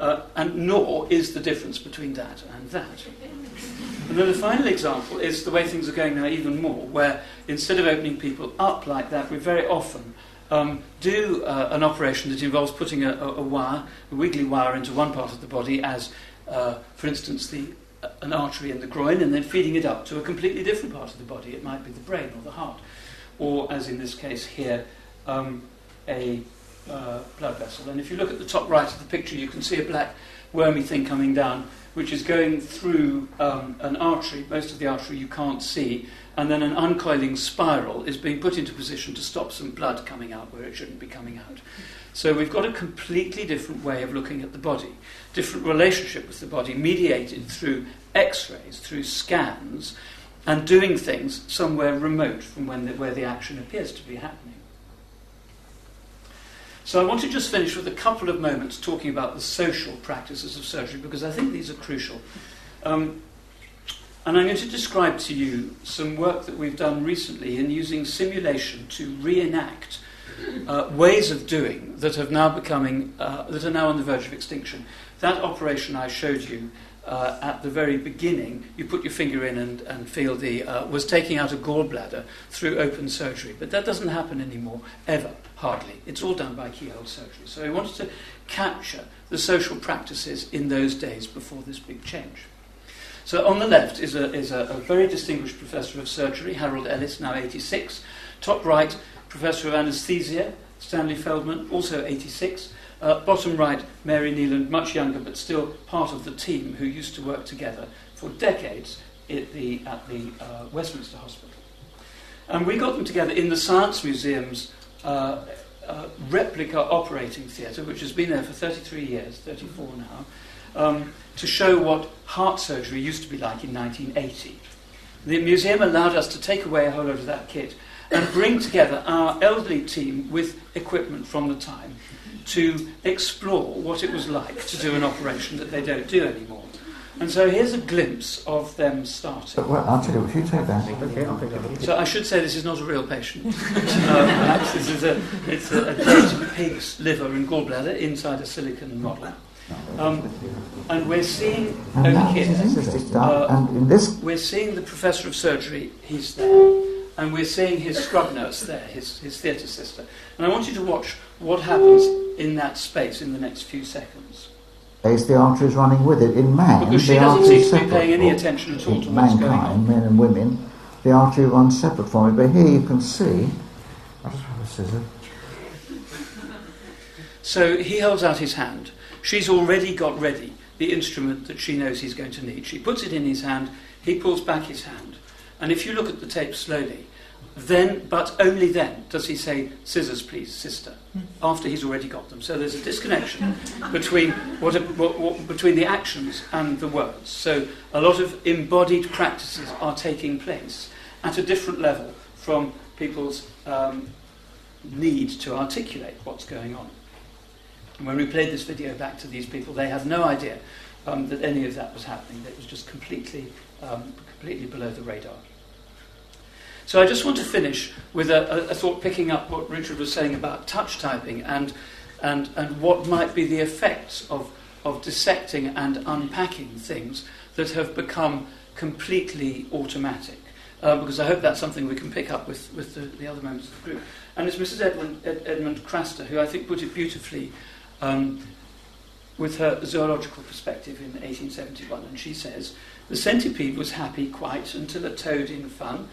C: Uh, and nor is the difference between that and that. And then the final example is the way things are going now even more, where instead of opening people up like that, we very often um, do uh, an operation that involves putting a, a, a, wire, a wiggly wire, into one part of the body, as, uh, for instance, the, uh, an artery in the groin, and then feeding it up to a completely different part of the body. It might be the brain or the heart, or, as in this case here, um, a uh, blood vessel. And if you look at the top right of the picture, you can see a black wormy thing coming down, which is going through um, an artery. Most of the artery you can't see, and then an uncoiling spiral is being put into position to stop some blood coming out where it shouldn't be coming out. So we've got a completely different way of looking at the body, different relationship with the body, mediated through x rays, through scans, and doing things somewhere remote from the, where the action appears to be happening. So I want to just finish with a couple of moments talking about the social practices of surgery because I think these are crucial. Um, and I'm going to describe to you some work that we've done recently in using simulation to reenact uh, ways of doing that have now becoming uh, that are now on the verge of extinction. That operation I showed you uh, at the very beginning, you put your finger in and, and feel the uh, was taking out a gallbladder through open surgery, but that doesn't happen anymore ever, hardly. It's all done by keyhole surgery. So I wanted to capture the social practices in those days before this big change. So on the left is a, is a, a very distinguished professor of surgery, Harold Ellis, now 86. Top right, professor of anaesthesia, Stanley Feldman, also 86. Uh, bottom right, Mary Neeland, much younger but still part of the team who used to work together for decades at the, at the uh, Westminster Hospital. And we got them together in the Science Museum's uh, uh replica operating theatre, which has been there for 33 years, 34 now um, to show what heart surgery used to be like in 1980. The museum allowed us to take away a whole load of that kit and bring together our elderly team with equipment from the time to explore what it was like to do an operation that they don't do anymore. And so here's a glimpse of them starting.
E: Well, I'll tell you, if you take that.
C: Okay, So I should say this is not a real patient. (laughs) uh, perhaps this is a, it's a, a dead pig's liver and gallbladder inside a silicon model. Um, and we're seeing over here, uh, and in this we're seeing the professor of surgery, he's there, and we're seeing his scrub nurse there, his, his theatre sister. And I want you to watch what happens in that space in the next few seconds.
E: Is the arteries running with it? In man,
C: because she doesn't seem to be paying any attention at all to what's
E: mankind,
C: going on.
E: men and women, the artery runs separate from it. But here you can see. I'll just have a scissor.
C: So he holds out his hand She's already got ready the instrument that she knows he's going to need. She puts it in his hand, he pulls back his hand. And if you look at the tape slowly, then, but only then, does he say, scissors, please, sister, after he's already got them. So there's a disconnection (laughs) between, what, what, what, between the actions and the words. So a lot of embodied practices are taking place at a different level from people's um, need to articulate what's going on. When we played this video back to these people, they had no idea um, that any of that was happening. It was just completely, um, completely below the radar. So I just want to finish with a, a, thought picking up what Richard was saying about touch typing and, and, and what might be the effects of, of dissecting and unpacking things that have become completely automatic. Uh, because I hope that's something we can pick up with, with the, the other members of the group. And it's Mrs. Edmund, Ed, Edmund Craster who I think put it beautifully um, with her zoological perspective in 1871, and she says, The centipede was happy quite until a toad in fun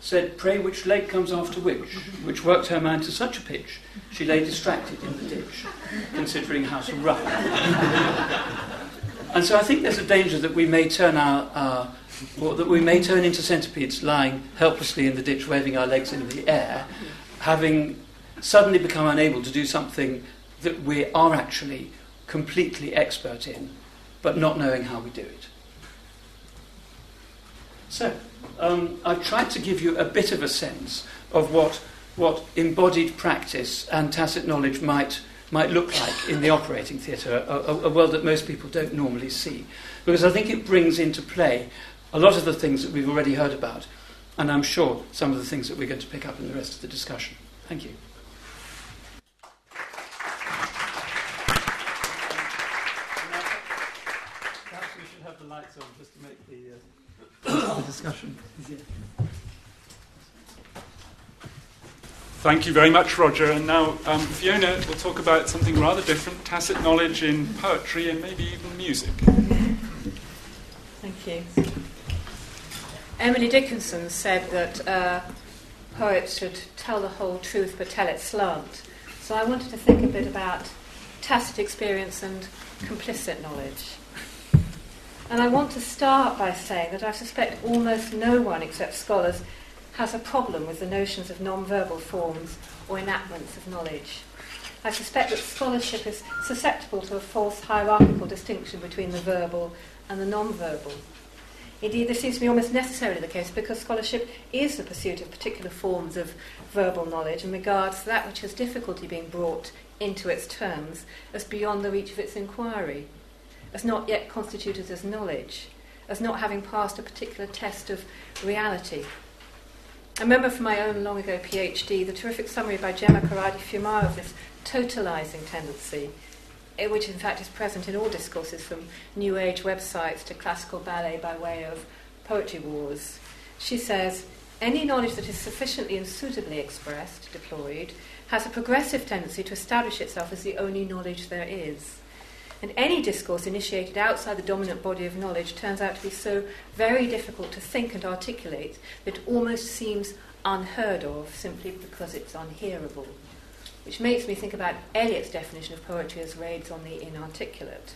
C: said, Pray which leg comes after which, which worked her mind to such a pitch, she lay distracted in the ditch, considering how to run. (laughs) and so I think there's a danger that we may turn our, our or that we may turn into centipedes lying helplessly in the ditch, waving our legs in the air, having suddenly become unable to do something that we are actually completely expert in, but not knowing how we do it. So, um, I've tried to give you a bit of a sense of what, what embodied practice and tacit knowledge might, might look like in the operating theatre, a, a, a world that most people don't normally see. Because I think it brings into play a lot of the things that we've already heard about, and I'm sure some of the things that we're going to pick up in the rest of the discussion. Thank you. lights on just to make the, uh, the discussion.
A: Thank you very much, Roger. And now um, Fiona will talk about something rather different tacit knowledge in poetry and maybe even music.
F: Thank you. Emily Dickinson said that uh, poets should tell the whole truth but tell it slant. So I wanted to think a bit about tacit experience and complicit knowledge. And I want to start by saying that I suspect almost no one except scholars has a problem with the notions of non-verbal forms or enactments of knowledge. I suspect that scholarship is susceptible to a false hierarchical distinction between the verbal and the non-verbal. Indeed, this seems to be almost necessarily the case because scholarship is the pursuit of particular forms of verbal knowledge and regards that which has difficulty being brought into its terms as beyond the reach of its inquiry, as not yet constituted as knowledge, as not having passed a particular test of reality. I remember from my own long ago PhD the terrific summary by Gemma Corradi-Fiumara of this totalizing tendency Eh, which in fact is present in all discourses from New Age websites to classical ballet by way of poetry wars. She says, any knowledge that is sufficiently and suitably expressed, deployed, has a progressive tendency to establish itself as the only knowledge there is. And any discourse initiated outside the dominant body of knowledge turns out to be so very difficult to think and articulate that it almost seems unheard of simply because it's unhearable which makes me think about Eliot's definition of poetry as raids on the inarticulate.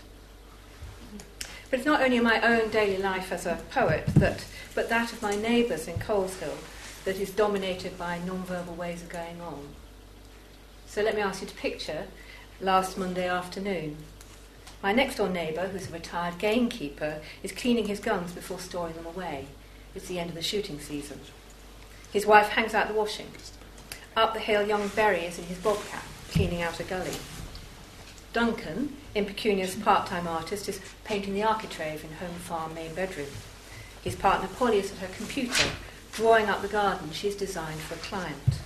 F: But it's not only my own daily life as a poet, that, but that of my neighbours in Coleshill that is dominated by non-verbal ways of going on. So let me ask you to picture last Monday afternoon. My next door neighbour, who's a retired gamekeeper, is cleaning his guns before storing them away. It's the end of the shooting season. His wife hangs out the washing. Up the hill, young Berry is in his bobcat, cleaning out a gully. Duncan, impecunious part-time artist, is painting the architrave in home farm main bedroom. His partner Polly is at her computer, drawing up the garden she's designed for a client.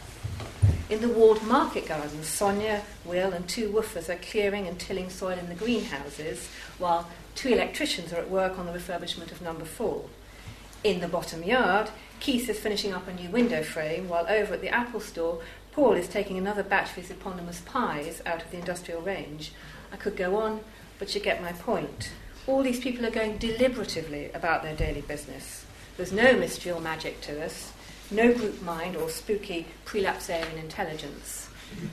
F: In the walled market garden, Sonia, Will, and two woofers are clearing and tilling soil in the greenhouses, while two electricians are at work on the refurbishment of number four. In the bottom yard, Keith is finishing up a new window frame, while over at the Apple store, Paul is taking another batch of his eponymous pies out of the industrial range. I could go on, but you get my point. All these people are going deliberatively about their daily business. There's no mystery or magic to us, no group mind or spooky prelapsarian intelligence.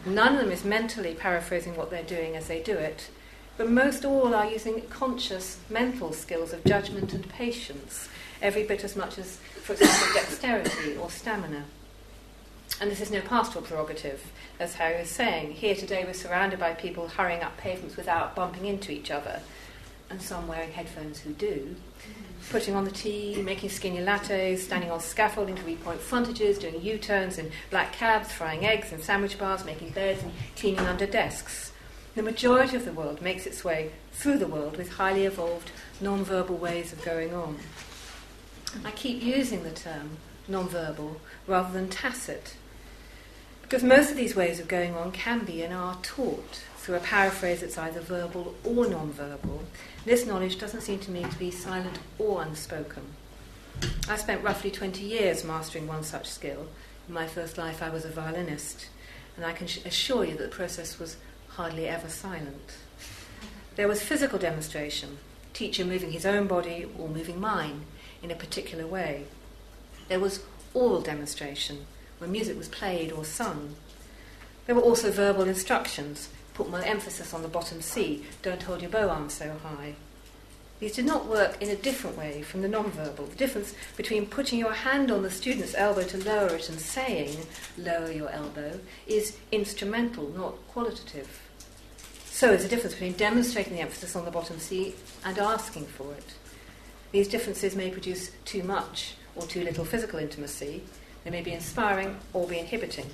F: None of them is mentally paraphrasing what they're doing as they do it, but most all are using conscious mental skills of judgment and patience, every bit as much as for example, dexterity or stamina. And this is no pastoral prerogative, as Harry was saying. Here today we're surrounded by people hurrying up pavements without bumping into each other, and some wearing headphones who do. Putting on the tea, making skinny lattes, standing on scaffolding to repoint frontages, doing U turns in black cabs, frying eggs in sandwich bars, making beds, and cleaning under desks. The majority of the world makes its way through the world with highly evolved non verbal ways of going on. I keep using the term non-verbal rather than tacit because most of these ways of going on can be and are taught through a paraphrase that's either verbal or non-verbal. This knowledge doesn't seem to me to be silent or unspoken. I spent roughly 20 years mastering one such skill. In my first life, I was a violinist, and I can assure you that the process was hardly ever silent. There was physical demonstration, teacher moving his own body or moving mine, in a particular way. There was oral demonstration, when music was played or sung. There were also verbal instructions put more emphasis on the bottom C, don't hold your bow arm so high. These did not work in a different way from the non-verbal. The difference between putting your hand on the student's elbow to lower it and saying, lower your elbow, is instrumental, not qualitative. So there's a difference between demonstrating the emphasis on the bottom C and asking for it. These differences may produce too much or too little physical intimacy. They may be inspiring or be inhibiting,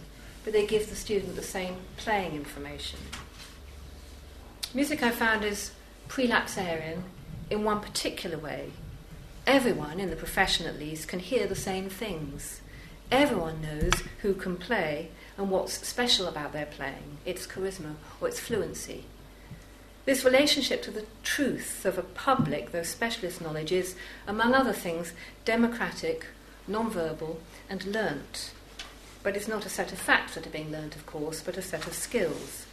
F: but they give the student the same playing information. Music I found is prelapsarian in one particular way. Everyone, in the profession at least, can hear the same things. Everyone knows who can play and what's special about their playing, its charisma or its fluency. This relationship to the truth of a public, though specialist knowledge, is, among other things, democratic, non-verbal, and learnt. but it's not a set of facts that are being learnt, of course, but a set of skills.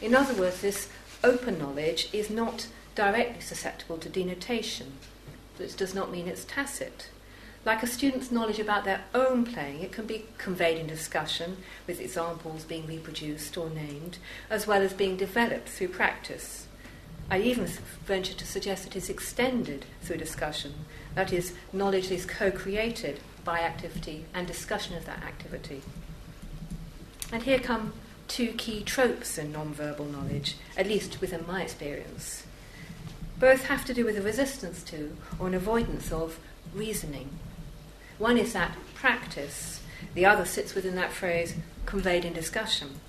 F: In other words, this open knowledge is not directly susceptible to denotation, which does not mean it's tacit. Like a student's knowledge about their own playing, it can be conveyed in discussion, with examples being reproduced or named, as well as being developed through practice. I even venture to suggest that it is extended through discussion, that is, knowledge is co created by activity and discussion of that activity. And here come two key tropes in non-verbal knowledge, at least within my experience. Both have to do with a resistance to or an avoidance of reasoning. One is that practice, the other sits within that phrase conveyed in discussion.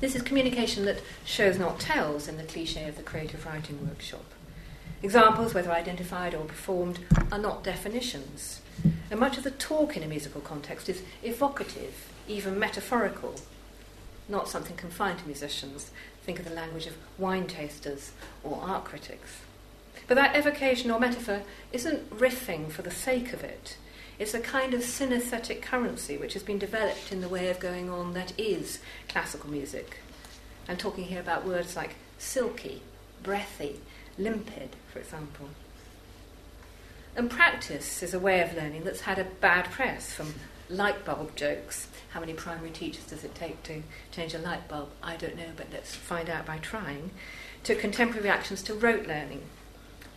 F: This is communication that shows not tells in the cliche of the creative writing workshop. Examples, whether identified or performed, are not definitions. And much of the talk in a musical context is evocative, even metaphorical, not something confined to musicians. Think of the language of wine tasters or art critics. But that evocation or metaphor isn't riffing for the sake of it. It's a kind of synesthetic currency which has been developed in the way of going on that is classical music. I'm talking here about words like silky, breathy, limpid, for example. And practice is a way of learning that's had a bad press from light bulb jokes. How many primary teachers does it take to change a light bulb? I don't know, but let's find out by trying. To contemporary reactions to rote learning.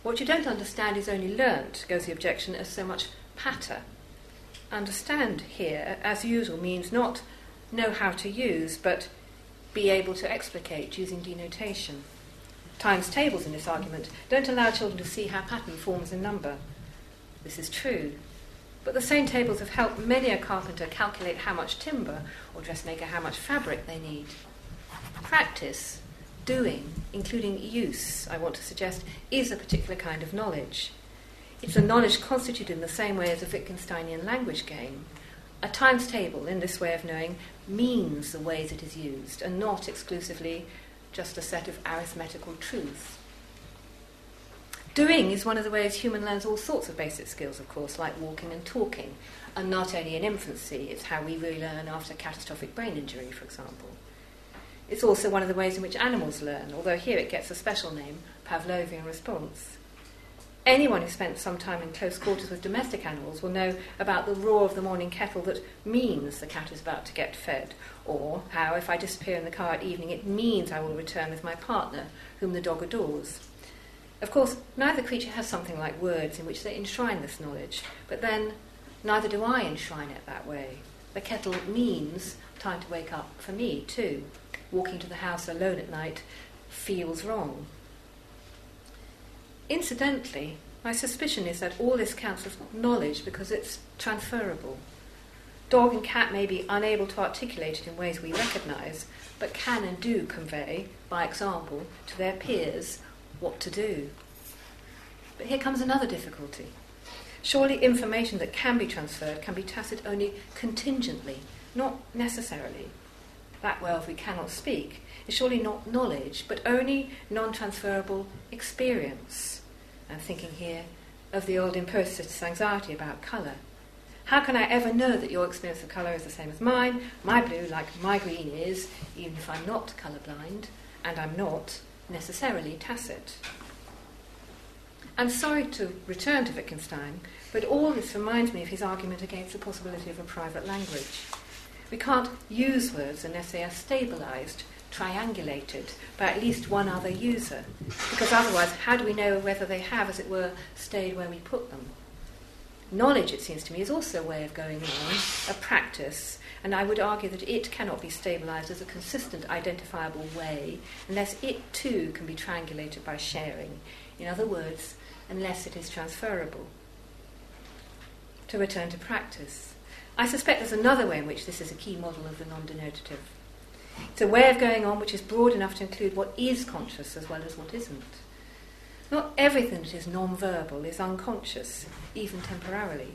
F: What you don't understand is only learnt, goes the objection, as so much patter. Understand here, as usual, means not know how to use, but be able to explicate using denotation. Times tables in this argument don't allow children to see how pattern forms a number. This is true. But the same tables have helped many a carpenter calculate how much timber or dressmaker how much fabric they need. Practice, doing, including use, I want to suggest, is a particular kind of knowledge. It's a knowledge constituted in the same way as a Wittgensteinian language game. A times table, in this way of knowing, means the ways it is used, and not exclusively just a set of arithmetical truths. Doing is one of the ways human learns all sorts of basic skills, of course, like walking and talking, and not only in infancy, it's how we relearn after catastrophic brain injury, for example. It's also one of the ways in which animals learn, although here it gets a special name, Pavlovian response. Anyone who spent some time in close quarters with domestic animals will know about the roar of the morning kettle that means the cat is about to get fed, or how, if I disappear in the car at evening, it means I will return with my partner, whom the dog adores. Of course, neither creature has something like words in which they enshrine this knowledge, but then neither do I enshrine it that way. The kettle means time to wake up for me, too. Walking to the house alone at night feels wrong. Incidentally, my suspicion is that all this counts as knowledge because it's transferable. Dog and cat may be unable to articulate it in ways we recognise, but can and do convey, by example, to their peers what to do. But here comes another difficulty. Surely information that can be transferred can be tacit only contingently, not necessarily. That whereof we cannot speak is surely not knowledge, but only non transferable experience. I'm thinking here of the old empiricist's anxiety about colour. How can I ever know that your experience of colour is the same as mine? My blue, like my green, is, even if I'm not colourblind, and I'm not necessarily tacit. I'm sorry to return to Wittgenstein, but all this reminds me of his argument against the possibility of a private language. We can't use words unless they are stabilized, triangulated by at least one other user, because otherwise, how do we know whether they have, as it were, stayed where we put them? Knowledge, it seems to me, is also a way of going on, a practice, and I would argue that it cannot be stabilized as a consistent, identifiable way unless it too can be triangulated by sharing. In other words, unless it is transferable. To return to practice. I suspect there's another way in which this is a key model of the non denotative. It's a way of going on which is broad enough to include what is conscious as well as what isn't. Not everything that is non verbal is unconscious, even temporarily.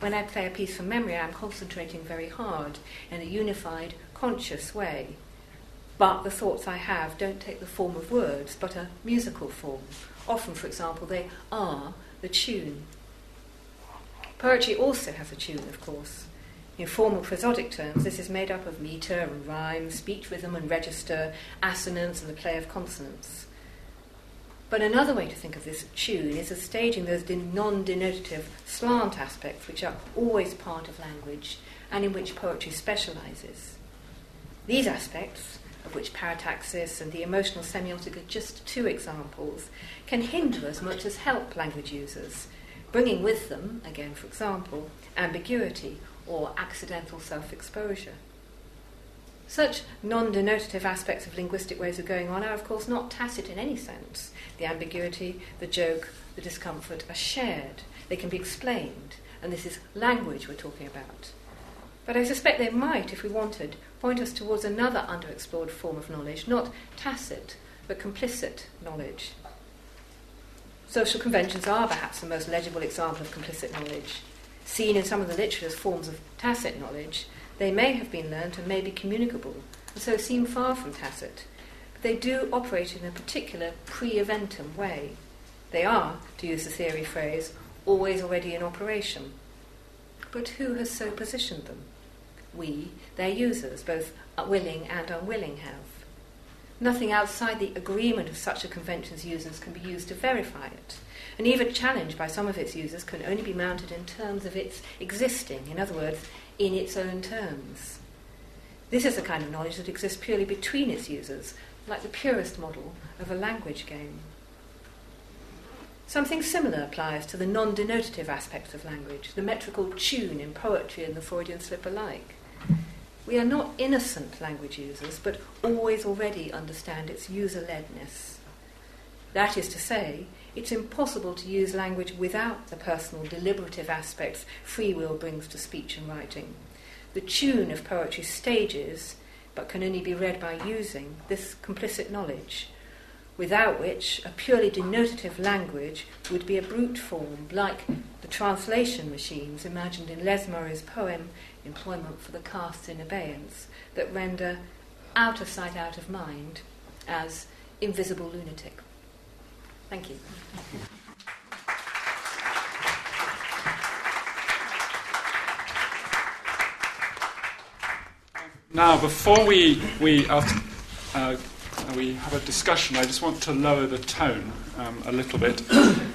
F: When I play a piece from memory, I'm concentrating very hard in a unified, conscious way. But the thoughts I have don't take the form of words, but a musical form. Often, for example, they are the tune. Poetry also has a tune, of course. In formal prosodic terms, this is made up of metre and rhyme, speech rhythm and register, assonance and the play of consonants. But another way to think of this tune is as staging those non denotative slant aspects which are always part of language and in which poetry specialises. These aspects, of which parataxis and the emotional semiotic are just two examples, can hinder as much as help language users, bringing with them, again for example, ambiguity or accidental self exposure. Such non denotative aspects of linguistic ways of going on are, of course, not tacit in any sense. The ambiguity, the joke, the discomfort are shared, they can be explained, and this is language we're talking about. But I suspect they might, if we wanted, point us towards another underexplored form of knowledge, not tacit, but complicit knowledge. Social conventions are perhaps the most legible example of complicit knowledge seen in some of the literature as forms of tacit knowledge, they may have been learnt and may be communicable, and so seem far from tacit. But they do operate in a particular pre eventum way. They are, to use the theory phrase, always already in operation. But who has so positioned them? We, their users, both willing and unwilling, have. Nothing outside the agreement of such a convention's users can be used to verify it and even challenge by some of its users can only be mounted in terms of its existing, in other words, in its own terms. This is a kind of knowledge that exists purely between its users, like the purest model of a language game. Something similar applies to the non denotative aspects of language, the metrical tune in poetry and the Freudian slip alike. We are not innocent language users, but always already understand its user ledness. That is to say, it's impossible to use language without the personal, deliberative aspects free will brings to speech and writing. The tune of poetry stages, but can only be read by using this complicit knowledge, without which a purely denotative language would be a brute form, like the translation machines imagined in Les Murray's poem Employment for the Castes in Abeyance, that render out of sight, out of mind as invisible lunatic. Thank you.
A: Now, before we, we, uh, uh, we have a discussion, I just want to lower the tone um, a little bit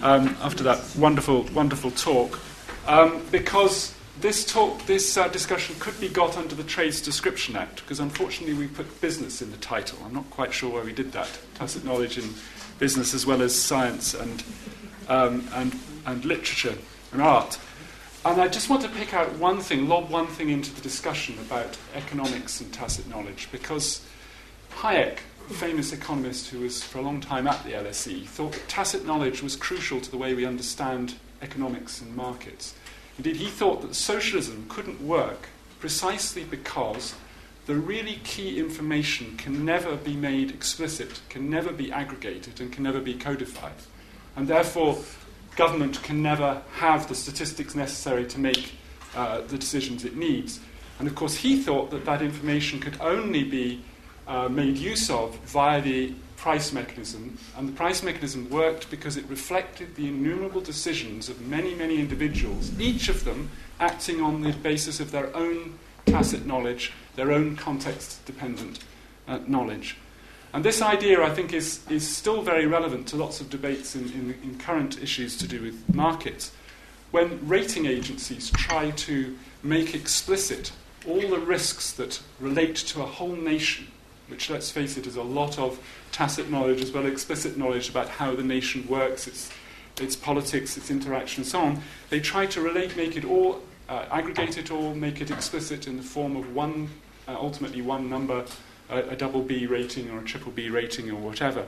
A: um, after that wonderful, wonderful talk, um, because this talk, this uh, discussion could be got under the Trades Description Act, because unfortunately we put business in the title. I'm not quite sure why we did that. Tacit knowledge in business as well as science and, um, and, and literature and art. And I just want to pick out one thing, lob one thing into the discussion about economics and tacit knowledge, because Hayek, famous economist who was for a long time at the LSE, thought that tacit knowledge was crucial to the way we understand economics and markets. Indeed, he thought that socialism couldn't work precisely because the really key information can never be made explicit, can never be aggregated, and can never be codified. And therefore, government can never have the statistics necessary to make uh, the decisions it needs. And of course, he thought that that information could only be uh, made use of via the price mechanism. And the price mechanism worked because it reflected the innumerable decisions of many, many individuals, each of them acting on the basis of their own tacit knowledge, their own context dependent uh, knowledge. And this idea, I think, is, is still very relevant to lots of debates in, in, in current issues to do with markets. When rating agencies try to make explicit all the risks that relate to a whole nation, which, let's face it, is a lot of tacit knowledge as well as explicit knowledge about how the nation works, its, its politics, its interaction, and so on, they try to relate, make it all uh, aggregate it all, make it explicit in the form of one, uh, ultimately one number, a, a, double B rating or a triple B rating or whatever,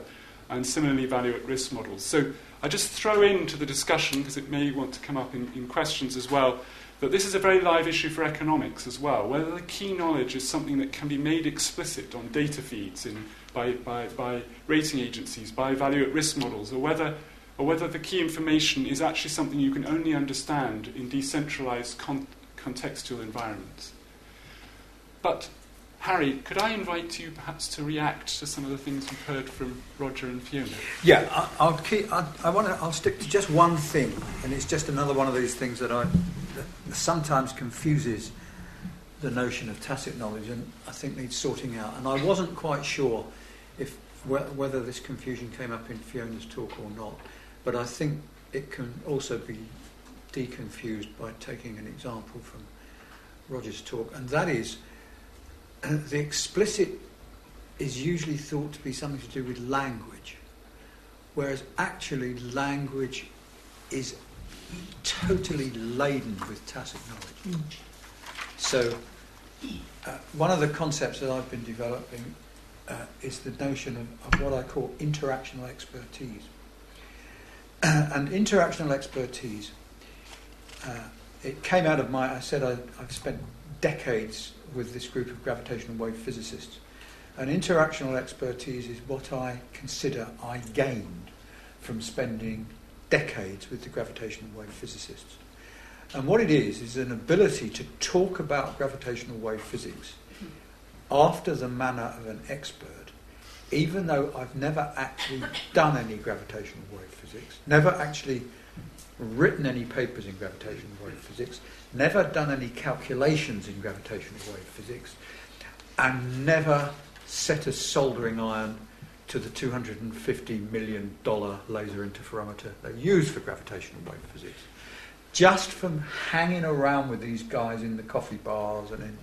A: and similarly value at risk models. So I just throw into the discussion, because it may want to come up in, in questions as well, that this is a very live issue for economics as well, whether the key knowledge is something that can be made explicit on data feeds in, by, by, by rating agencies, by value at risk models, or whether or whether the key information is actually something you can only understand in decentralized con- contextual environments. But, Harry, could I invite you perhaps to react to some of the things you've heard from Roger and Fiona?
B: Yeah, I, will keep. I, I want to. I'll stick to just one thing, and it's just another one of these things that I that sometimes confuses the notion of tacit knowledge, and I think needs sorting out. And I wasn't quite sure if wh- whether this confusion came up in Fiona's talk or not, but I think it can also be deconfused by taking an example from Roger's talk, and that is the explicit is usually thought to be something to do with language, whereas actually language is totally laden with tacit knowledge. So, uh, one of the concepts that I've been developing uh, is the notion of, of what I call interactional expertise. and interactional expertise, uh, it came out of my, I said I, I've spent decades with this group of gravitational wave physicists. And interactional expertise is what I consider I gained from spending decades with the gravitational wave physicists. And what it is, is an ability to talk about gravitational wave physics after the manner of an expert, even though I've never actually done any gravitational wave physics, never actually written any papers in gravitational wave physics, never done any calculations in gravitational wave physics, and never set a soldering iron to the $250 million laser interferometer they use for gravitational wave physics. Just from hanging around with these guys in the coffee bars and in,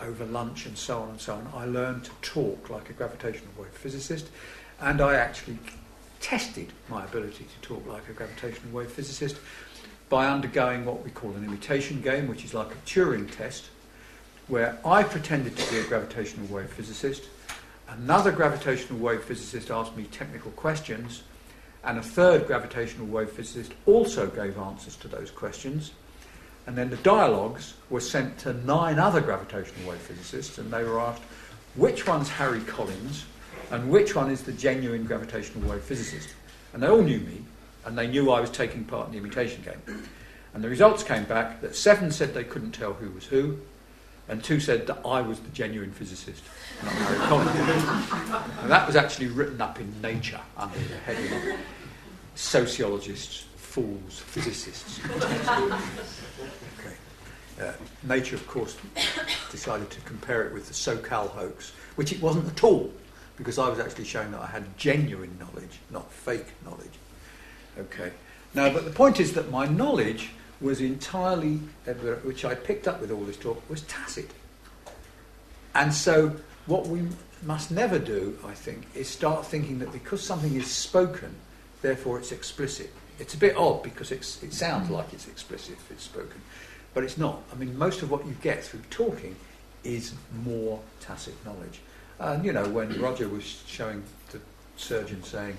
B: over lunch and so on and so on, I learned to talk like a gravitational wave physicist, and I actually tested my ability to talk like a gravitational wave physicist by undergoing what we call an imitation game, which is like a Turing test, where I pretended to be a gravitational wave physicist, another gravitational wave physicist asked me technical questions, and a third gravitational wave physicist also gave answers to those questions. And then the dialogues were sent to nine other gravitational wave physicists, and they were asked which one's Harry Collins and which one is the genuine gravitational wave physicist. And they all knew me, and they knew I was taking part in the imitation game. And the results came back that seven said they couldn't tell who was who, and two said that I was the genuine physicist, not Harry and that was actually written up in Nature under the heading Sociologists, Fools, Physicists. (laughs) okay. Uh, Nature, of course, decided to compare it with the Sokal hoax, which it wasn't at all, because I was actually showing that I had genuine knowledge, not fake knowledge. Okay. Now, but the point is that my knowledge was entirely, which I picked up with all this talk, was tacit. And so, what we must never do, I think, is start thinking that because something is spoken, therefore it's explicit. It's a bit odd because it sounds like it's explicit if it's spoken, but it's not. I mean, most of what you get through talking is more tacit knowledge. And, you know, when Roger was showing the surgeon saying,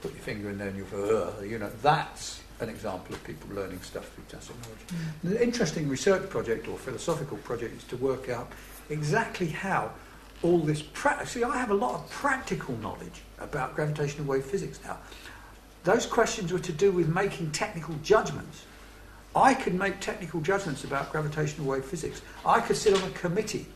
B: put your finger in there and you'll go, you know, that's an example of people learning stuff through tacit knowledge. Mm. The interesting research project or philosophical project is to work out exactly how all this. Pra- See, I have a lot of practical knowledge about gravitational wave physics now. Those questions were to do with making technical judgments. I could make technical judgments about gravitational wave physics. I could sit on a committee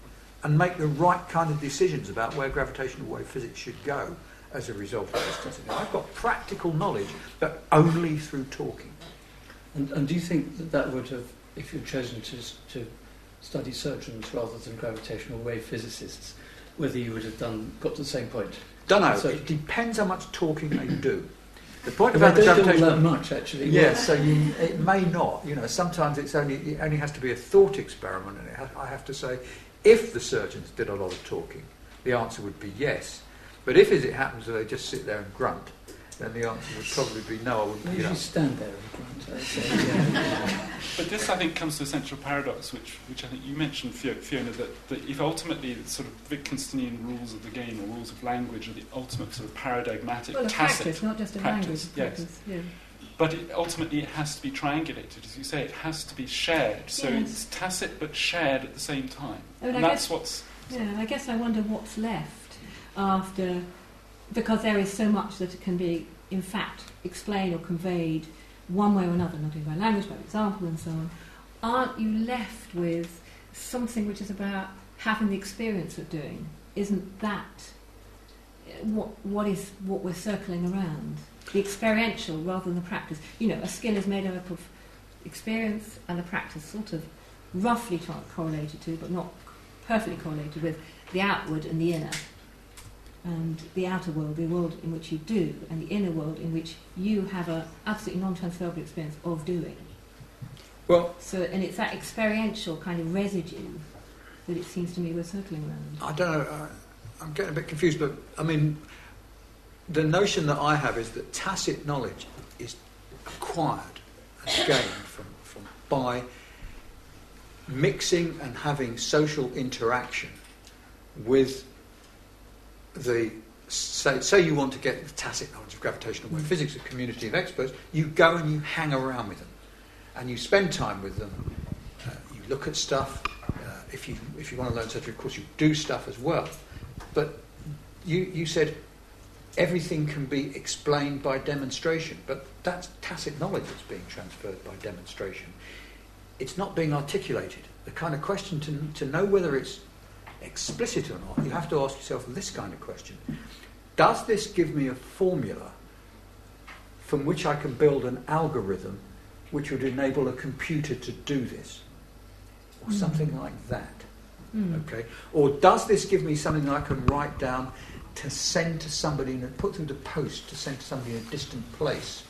B: and make the right kind of decisions about where gravitational wave physics should go as a result of this I've got practical knowledge, but only through talking.
C: And, and do you think that that would have, if you'd chosen to, to study surgeons rather than gravitational wave physicists, whether you would have done got to the same point?
B: Don't know. So it depends how much talking they do.
C: The point about the gravitational that much actually.
B: Yes, so you, it may not. You know, sometimes it's only it only has to be a thought experiment, and ha- I have to say, if the surgeons did a lot of talking, the answer would be yes. But if, as it happens, that they just sit there and grunt, then the answer would probably be no. I wouldn't.
C: You,
B: know.
C: stand there and
A: grunt. (laughs) but this, I think, comes to a central paradox, which, which I think you mentioned, Fiona, that, that if ultimately the sort of Wittgensteinian rules of the game or rules of language are the ultimate sort of paradigmatic,
F: well,
A: tacit
F: practice, not just a
A: practice,
F: language. Yes. yeah.
A: But it, ultimately, it has to be triangulated, as you say. It has to be shared. So yes. it's tacit but shared at the same time. I mean, and I that's
F: guess,
A: what's.
F: Yeah, I guess I wonder what's left after, because there is so much that it can be, in fact, explained or conveyed one way or another, not only by language, by example, and so on. Aren't you left with something which is about having the experience of doing? Isn't that uh, what, what is what we're circling around? The experiential rather than the practice. You know, a skill is made up of experience and the practice, sort of
G: roughly correlated to, but not perfectly correlated with, the outward and the inner. And the outer world, the world in which you do, and the inner world in which you have an absolutely non transferable experience of doing.
B: Well,
G: so and it's that experiential kind of residue that it seems to me we're circling around.
B: I don't know. Uh, I'm getting a bit confused, but I mean, the notion that I have is that tacit knowledge is acquired and (coughs) gained from, from by mixing and having social interaction with the say, say you want to get the tacit knowledge of gravitational wave physics, a community of experts, you go and you hang around with them, and you spend time with them. Uh, you look at stuff. Uh, if you if you want to learn surgery, of course, you do stuff as well. But you you said everything can be explained by demonstration, but that's tacit knowledge that's being transferred by demonstration. It's not being articulated. The kind of question to, to know whether it's explicit or not, you have to ask yourself this kind of question Does this give me a formula from which I can build an algorithm which would enable a computer to do this? Or mm. something like that. Mm. Okay? Or does this give me something I can write down to send to somebody and put through the post to send to somebody in a distant place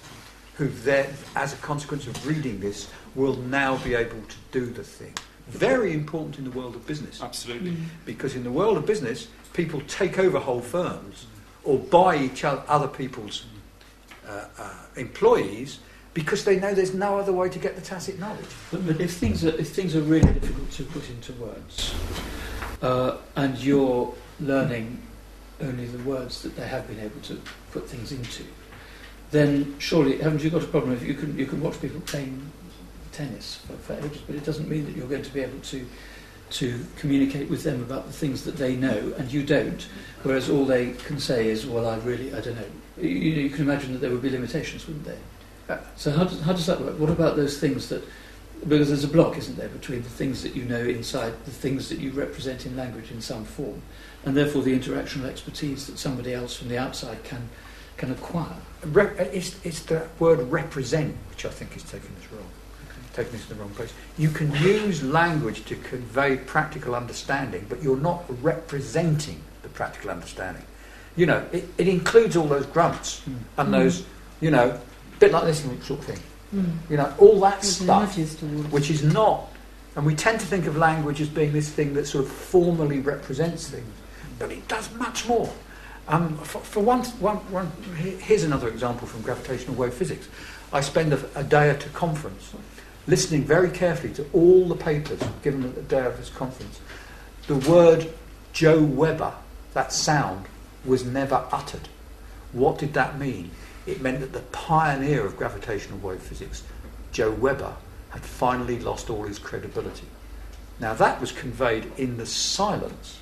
B: who then, as a consequence of reading this, will now be able to do the thing. Very important in the world of business.
A: Absolutely. Mm.
B: Because in the world of business, people take over whole firms or buy each other, other people's uh, uh, employees because they know there's no other way to get the tacit knowledge.
C: But, but if things are if things are really difficult to put into words, uh, and you're learning only the words that they have been able to put things into, then surely haven't you got a problem if you can you can watch people playing tennis for, for ages, but it doesn't mean that you're going to be able to to communicate with them about the things that they know and you don't, whereas all they can say is, well, I really, I don't know. You, you can imagine that there would be limitations, wouldn't there? Uh, so how does, how does that work? What about those things that, because there's a block, isn't there, between the things that you know inside the things that you represent in language in some form, and therefore the interactional expertise that somebody else from the outside can can acquire.
B: Re- it's, it's the word represent which I think is taken as wrong, taking us in the wrong place. You can use language to convey practical understanding, but you're not representing the practical understanding. You know, it, it includes all those grunts mm. and those, you know, bit like this sort of thing. Mm. You know, all that stuff, which is not. And we tend to think of language as being this thing that sort of formally represents things but it does much more. Um, for, for one, one, one, here's another example from gravitational wave physics. I spend a, a, day at a conference listening very carefully to all the papers given at the day of this conference. The word Joe Weber, that sound, was never uttered. What did that mean? It meant that the pioneer of gravitational wave physics, Joe Weber, had finally lost all his credibility. Now, that was conveyed in the silence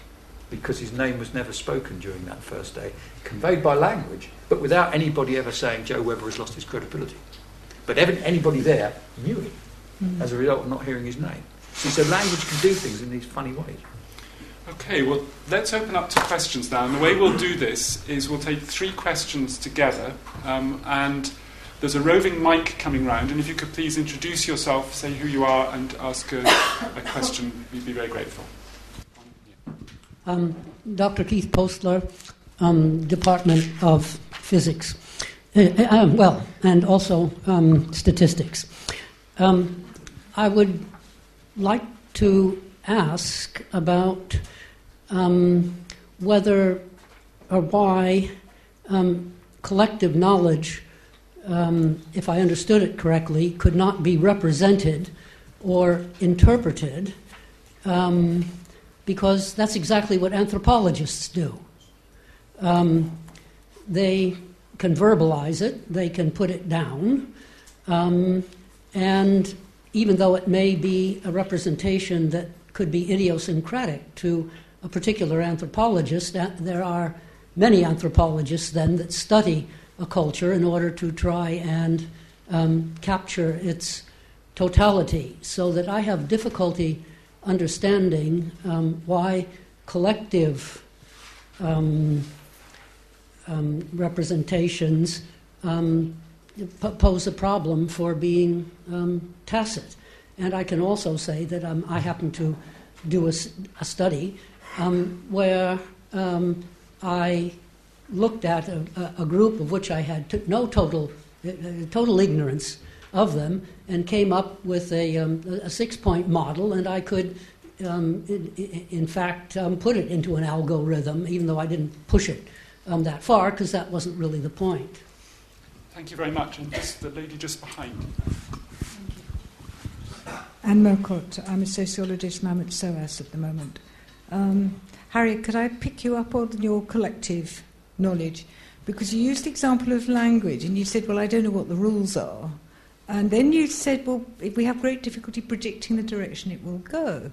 B: because his name was never spoken during that first day, conveyed by language, but without anybody ever saying Joe Weber has lost his credibility. But anybody there knew him mm. as a result of not hearing his name. See, so language can do things in these funny ways.
A: Okay, well, let's open up to questions now. And the way we'll do this is we'll take three questions together, um, and there's a roving mic coming round. And if you could please introduce yourself, say who you are, and ask a, a question, we'd be very grateful.
H: Um, Dr. Keith Postler, um, Department of Physics. Uh, uh, um, well, and also um, statistics. Um, I would like to ask about um, whether or why collective knowledge, if I understood it correctly, could not be represented or interpreted. Um, because that's exactly what anthropologists do. Um, they can verbalize it, they can put it down, um, and even though it may be a representation that could be idiosyncratic to a particular anthropologist, uh, there are many anthropologists then that study a culture in order to try and um, capture its totality. So that I have difficulty understanding um, why collective um, um, representations um, pose a problem for being um, tacit. And I can also say that um, I happen to do a, a study um, where um, I looked at a, a, group of which I had t- no total, uh, total ignorance of them and came up with a, um, a six point model, and I could, um, in, in, fact, put it into an algorithm, even though I didn't push it that far, because that wasn't really the point.
A: Thank you very much. And the lady just behind. Thank you.
I: Anne Mercotte. I'm a sociologist and I'm at SOAS at the moment. Um, Harriet, could I pick you up on your collective knowledge? Because you used the example of language and you said, well, I don't know what the rules are. And then you said, well, we have great difficulty predicting the direction it will go.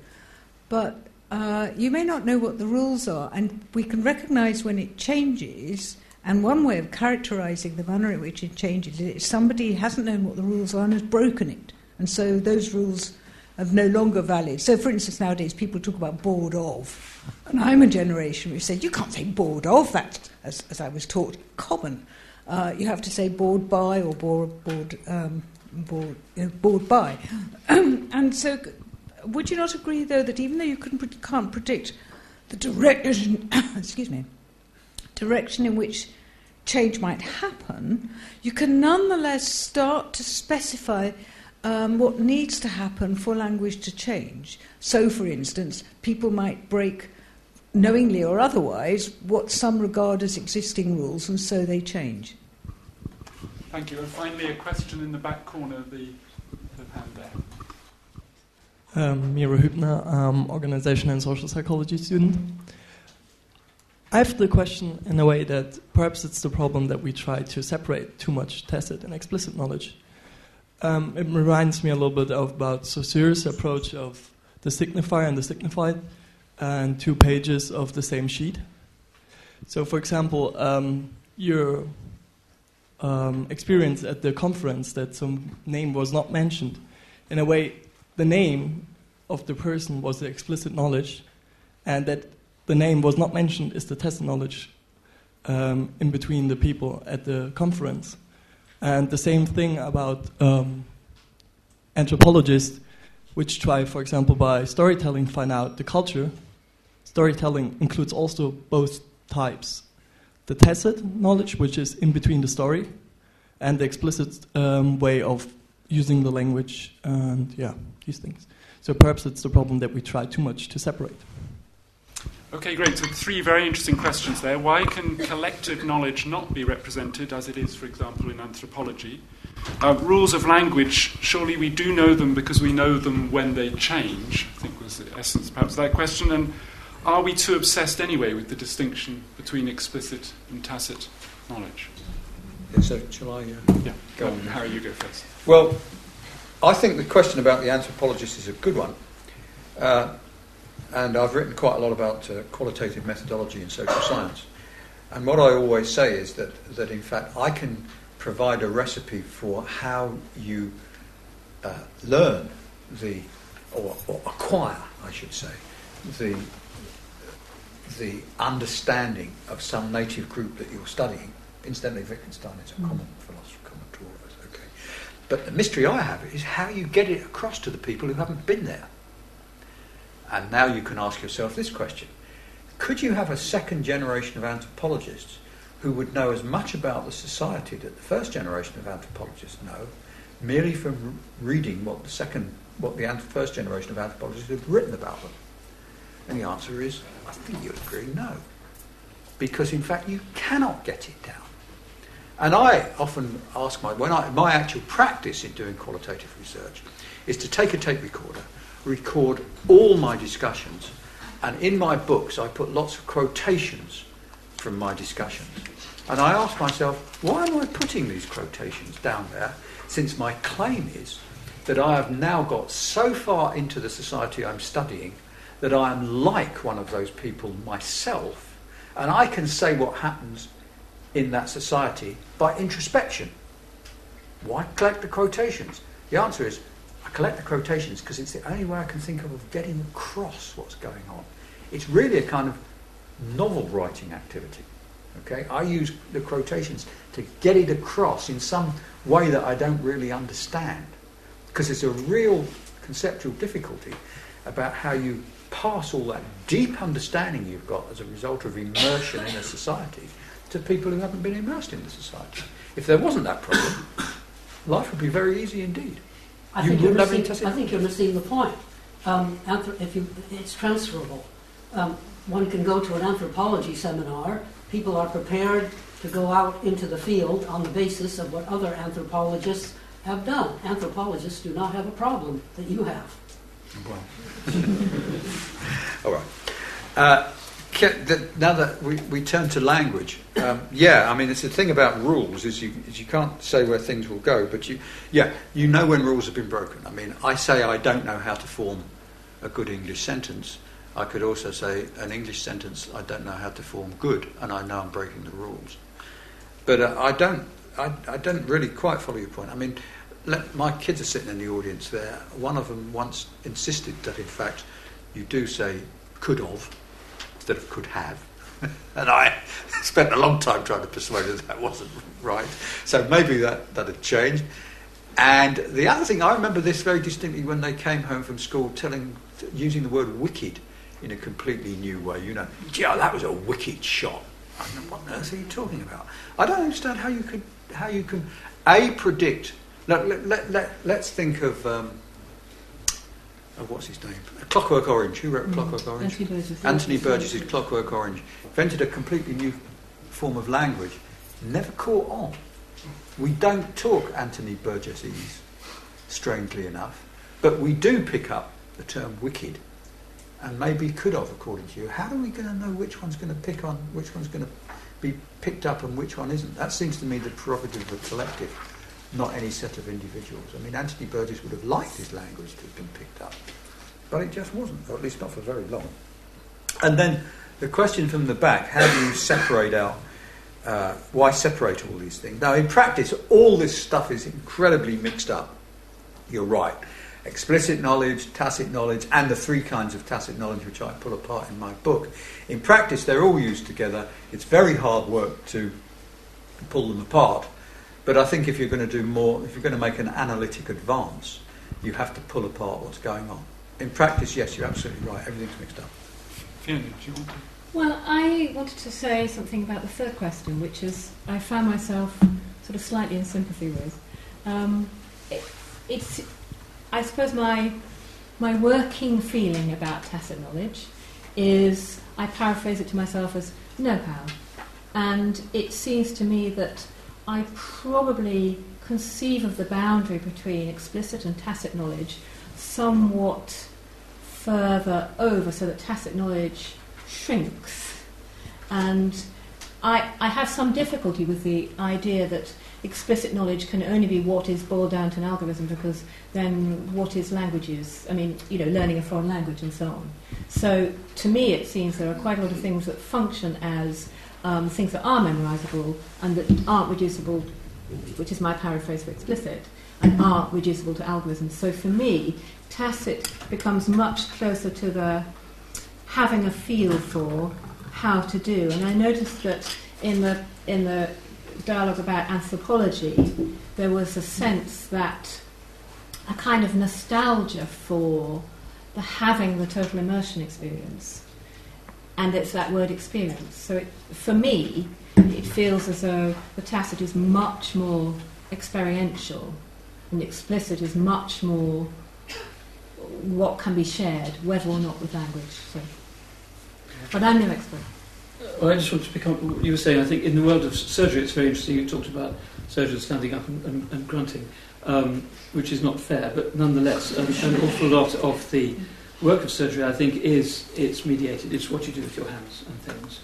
I: But uh, you may not know what the rules are, and we can recognize when it changes. And one way of characterizing the manner in which it changes is somebody hasn't known what the rules are and has broken it. And so those rules are no longer valid. So, for instance, nowadays people talk about bored of. And I'm a generation which said, you can't say bored of. That's, as, as I was taught, common. Uh, you have to say bored by or bored, bored um, bored, know, bored by. (clears throat) and so, would you not agree, though, that even though you can't predict the direction, (coughs) excuse me, direction in which change might happen, you can nonetheless start to specify um, what needs to happen for language to change. So, for instance, people might break, knowingly or otherwise, what some regard as existing rules, and so they change.
A: Thank you. And finally, a question in the back corner of the, the hand there.
J: Um, Miro Hübner, um, organization and social psychology student. I have the question in a way that perhaps it's the problem that we try to separate too much tacit and explicit knowledge. Um, it reminds me a little bit of about Saussure's approach of the signifier and the signified, and two pages of the same sheet. So, for example, um, you're um, experience at the conference that some name was not mentioned. In a way, the name of the person was the explicit knowledge, and that the name was not mentioned is the tacit knowledge um, in between the people at the conference. And the same thing about um, anthropologists, which try, for example, by storytelling, find out the culture. Storytelling includes also both types the tacit knowledge, which is in between the story, and the explicit um, way of using the language, and yeah, these things. So perhaps it's the problem that we try too much to separate.
A: Okay, great. So, three very interesting questions there. Why can collective knowledge not be represented as it is, for example, in anthropology? Uh, rules of language, surely we do know them because we know them when they change, I think was the essence perhaps of that question. And are we too obsessed anyway with the distinction between explicit and tacit knowledge?
B: Yeah, so, shall I?
A: Uh, yeah, go on. Harry, you go first.
B: Well, I think the question about the anthropologist is a good one. Uh, and I've written quite a lot about uh, qualitative methodology in social science. And what I always say is that, that in fact, I can provide a recipe for how you uh, learn the, or, or acquire, I should say, the the understanding of some native group that you're studying. Incidentally, Wittgenstein is a mm. common philosopher, common to all of us, okay? But the mystery I have is how you get it across to the people who haven't been there. And now you can ask yourself this question Could you have a second generation of anthropologists who would know as much about the society that the first generation of anthropologists know, merely from reading what the second, what the first generation of anthropologists have written about them? And the answer is, I think you'd agree, no. Because in fact, you cannot get it down. And I often ask my, when I, my actual practice in doing qualitative research is to take a tape recorder, record all my discussions, and in my books I put lots of quotations from my discussions. And I ask myself, why am I putting these quotations down there since my claim is that I have now got so far into the society I'm studying that I am like one of those people myself, and I can say what happens in that society by introspection. Why collect the quotations? The answer is I collect the quotations because it's the only way I can think of of getting across what's going on. It's really a kind of novel writing activity. Okay, I use the quotations to get it across in some way that I don't really understand, because it's a real conceptual difficulty about how you pass all that deep understanding you've got as a result of immersion in a society to people who haven't been immersed in the society. If there wasn't that problem, life would be very easy indeed.
H: I
B: You
H: think, you're missing, I think you're missing the point. Um, anthrop- if you, it's transferable. Um, one can go to an anthropology seminar. People are prepared to go out into the field on the basis of what other anthropologists have done. Anthropologists do not have a problem that you have.
B: All right. Uh, ca- the- now that we, we turn to language, um, yeah, I mean, it's the thing about rules is you, is you can't say where things will go, but you, yeah, you know when rules have been broken. I mean, I say I don't know how to form a good English sentence. I could also say an English sentence I don't know how to form good, and I know I'm breaking the rules. But uh, I don't, I, I don't really quite follow your point. I mean, let, my kids are sitting in the audience there. One of them once insisted that, in fact, you do say could have of could have. (laughs) and I (laughs) spent a long time trying to persuade her that that wasn't right. So maybe that, that had changed. And the other thing, I remember this very distinctly when they came home from school telling, using the word wicked in a completely new way. You know, oh, that was a wicked shot. I mean, what on earth are you talking about? I don't understand how you could, how you can, A, predict. Let, let, let, let, let's think of, um, of what's his name? Clockwork Orange. Who wrote Clockwork Orange?
F: Anthony Burgess.
B: Anthony Burgess's Clockwork Orange invented a completely new form of language. Never caught on. We don't talk Anthony Burgessese, strangely enough, but we do pick up the term wicked, and maybe could have, according to you. How are we going to know which one's going to pick on, which one's going to be picked up, and which one isn't? That seems to me the prerogative of the collective, not any set of individuals. I mean, Anthony Burgess would have liked his language to have been picked up, but it just wasn't, or at least not for very long. And then the question from the back: How do you separate out? Uh, why separate all these things? Now, in practice, all this stuff is incredibly mixed up. You're right. Explicit knowledge, tacit knowledge, and the three kinds of tacit knowledge which I pull apart in my book. In practice, they're all used together. It's very hard work to pull them apart. But I think if you're going to do more, if you're going to make an analytic advance, you have to pull apart what's going on. In practice, yes, you're absolutely right. Everything's mixed up.
A: Fiona, do you want to?
F: Well, I wanted to say something about the third question, which is I found myself sort of slightly in sympathy with. Um, it, it's, I suppose, my my working feeling about tacit knowledge is I paraphrase it to myself as know-how, and it seems to me that I probably conceive of the boundary between explicit and tacit knowledge somewhat further over, so that tacit knowledge shrinks. And I, I have some difficulty with the idea that explicit knowledge can only be what is boiled down to an algorithm because then what is languages? I mean, you know, learning a foreign language and so on. So to me, it seems there are quite a lot of things that function as um, things that are memorizable and that aren't reducible, which is my paraphrase for explicit, and aren't reducible to algorithms. So for me, tacit becomes much closer to the having a feel for how to do. And I noticed that in the in the dialogue about anthropology, there was a sense that a kind of nostalgia for the having the total immersion experience. And it's that word experience. So it, for me, it feels as though the tacit is much more experiential and explicit is much more what can be shared, whether or not with language. So. But I'm no expert.
C: Well, I just want to pick up what you were saying. I think in the world of surgery, it's very interesting. You talked about surgeons standing up and, and, and grunting, um, which is not fair, but nonetheless, um, an awful lot of the work of surgery, I think, is it's mediated. It's what you do with your hands and things,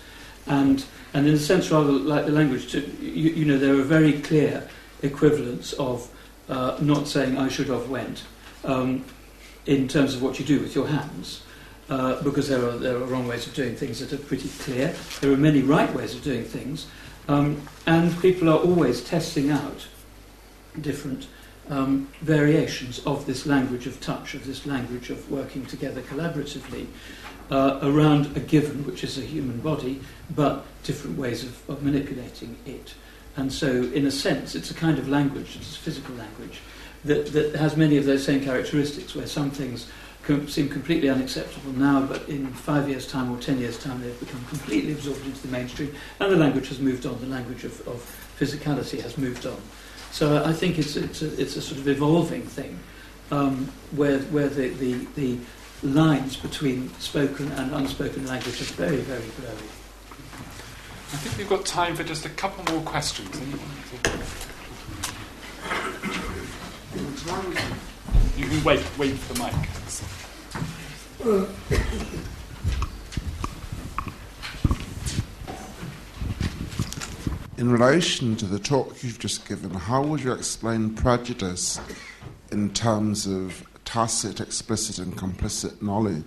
C: and and in a sense, rather like the language, to, you, you know, there are very clear equivalents of uh, not saying I should have went um, in terms of what you do with your hands. Uh, because there are, there are wrong ways of doing things that are pretty clear. There are many right ways of doing things. Um, and people are always testing out different um, variations of this language of touch, of this language of working together collaboratively uh, around a given, which is a human body, but different ways of, of manipulating it. And so, in a sense, it's a kind of language, it's a physical language, that, that has many of those same characteristics, where some things com- seem completely unacceptable now, but in five years' time or ten years' time, they've become completely absorbed into the mainstream, and the language has moved on. The language of, of physicality has moved on. So I think it's, it's, a, it's a sort of evolving thing, um, where, where the, the, the lines between spoken and unspoken language are very, very blurry.
A: I think we've got time for just a couple more questions. You can wait, wait for the mic. (coughs) (coughs)
K: In relation to the talk you've just given, how would you explain prejudice in terms of tacit, explicit, and complicit knowledge?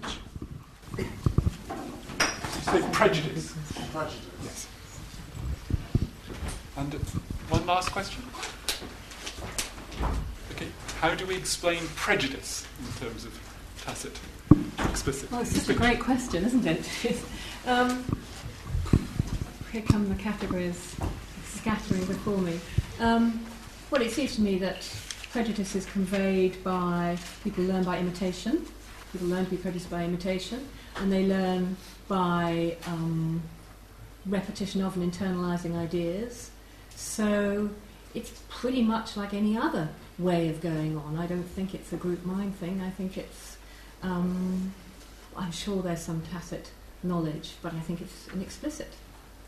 A: Prejudice. Prejudice. Yes. And uh, one last question. Okay. How do we explain prejudice in terms of tacit, explicit?
F: Well, it's such a great question, isn't it? (laughs) um, here come the categories scattering before me. Um, well, it seems to me that prejudice is conveyed by people learn by imitation. People learn to be prejudiced by imitation, and they learn by um, repetition of and internalizing ideas. So it's pretty much like any other way of going on. I don't think it's a group mind thing. I think it's, um, I'm sure there's some tacit knowledge, but I think it's an explicit.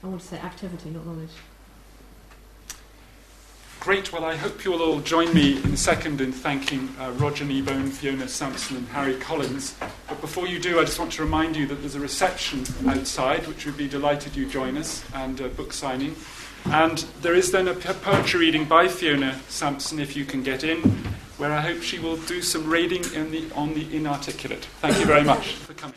F: I want to say activity, not knowledge.
A: Great. Well, I hope you'll all join me in a second in thanking uh, Roger Kneebone, Fiona Sampson, and Harry Collins. But before you do, I just want to remind you that there's a reception outside, which we'd be delighted you join us, and a book signing. And there is then a poetry reading by Fiona Sampson, if you can get in, where I hope she will do some reading the, on the inarticulate. Thank you very much for coming.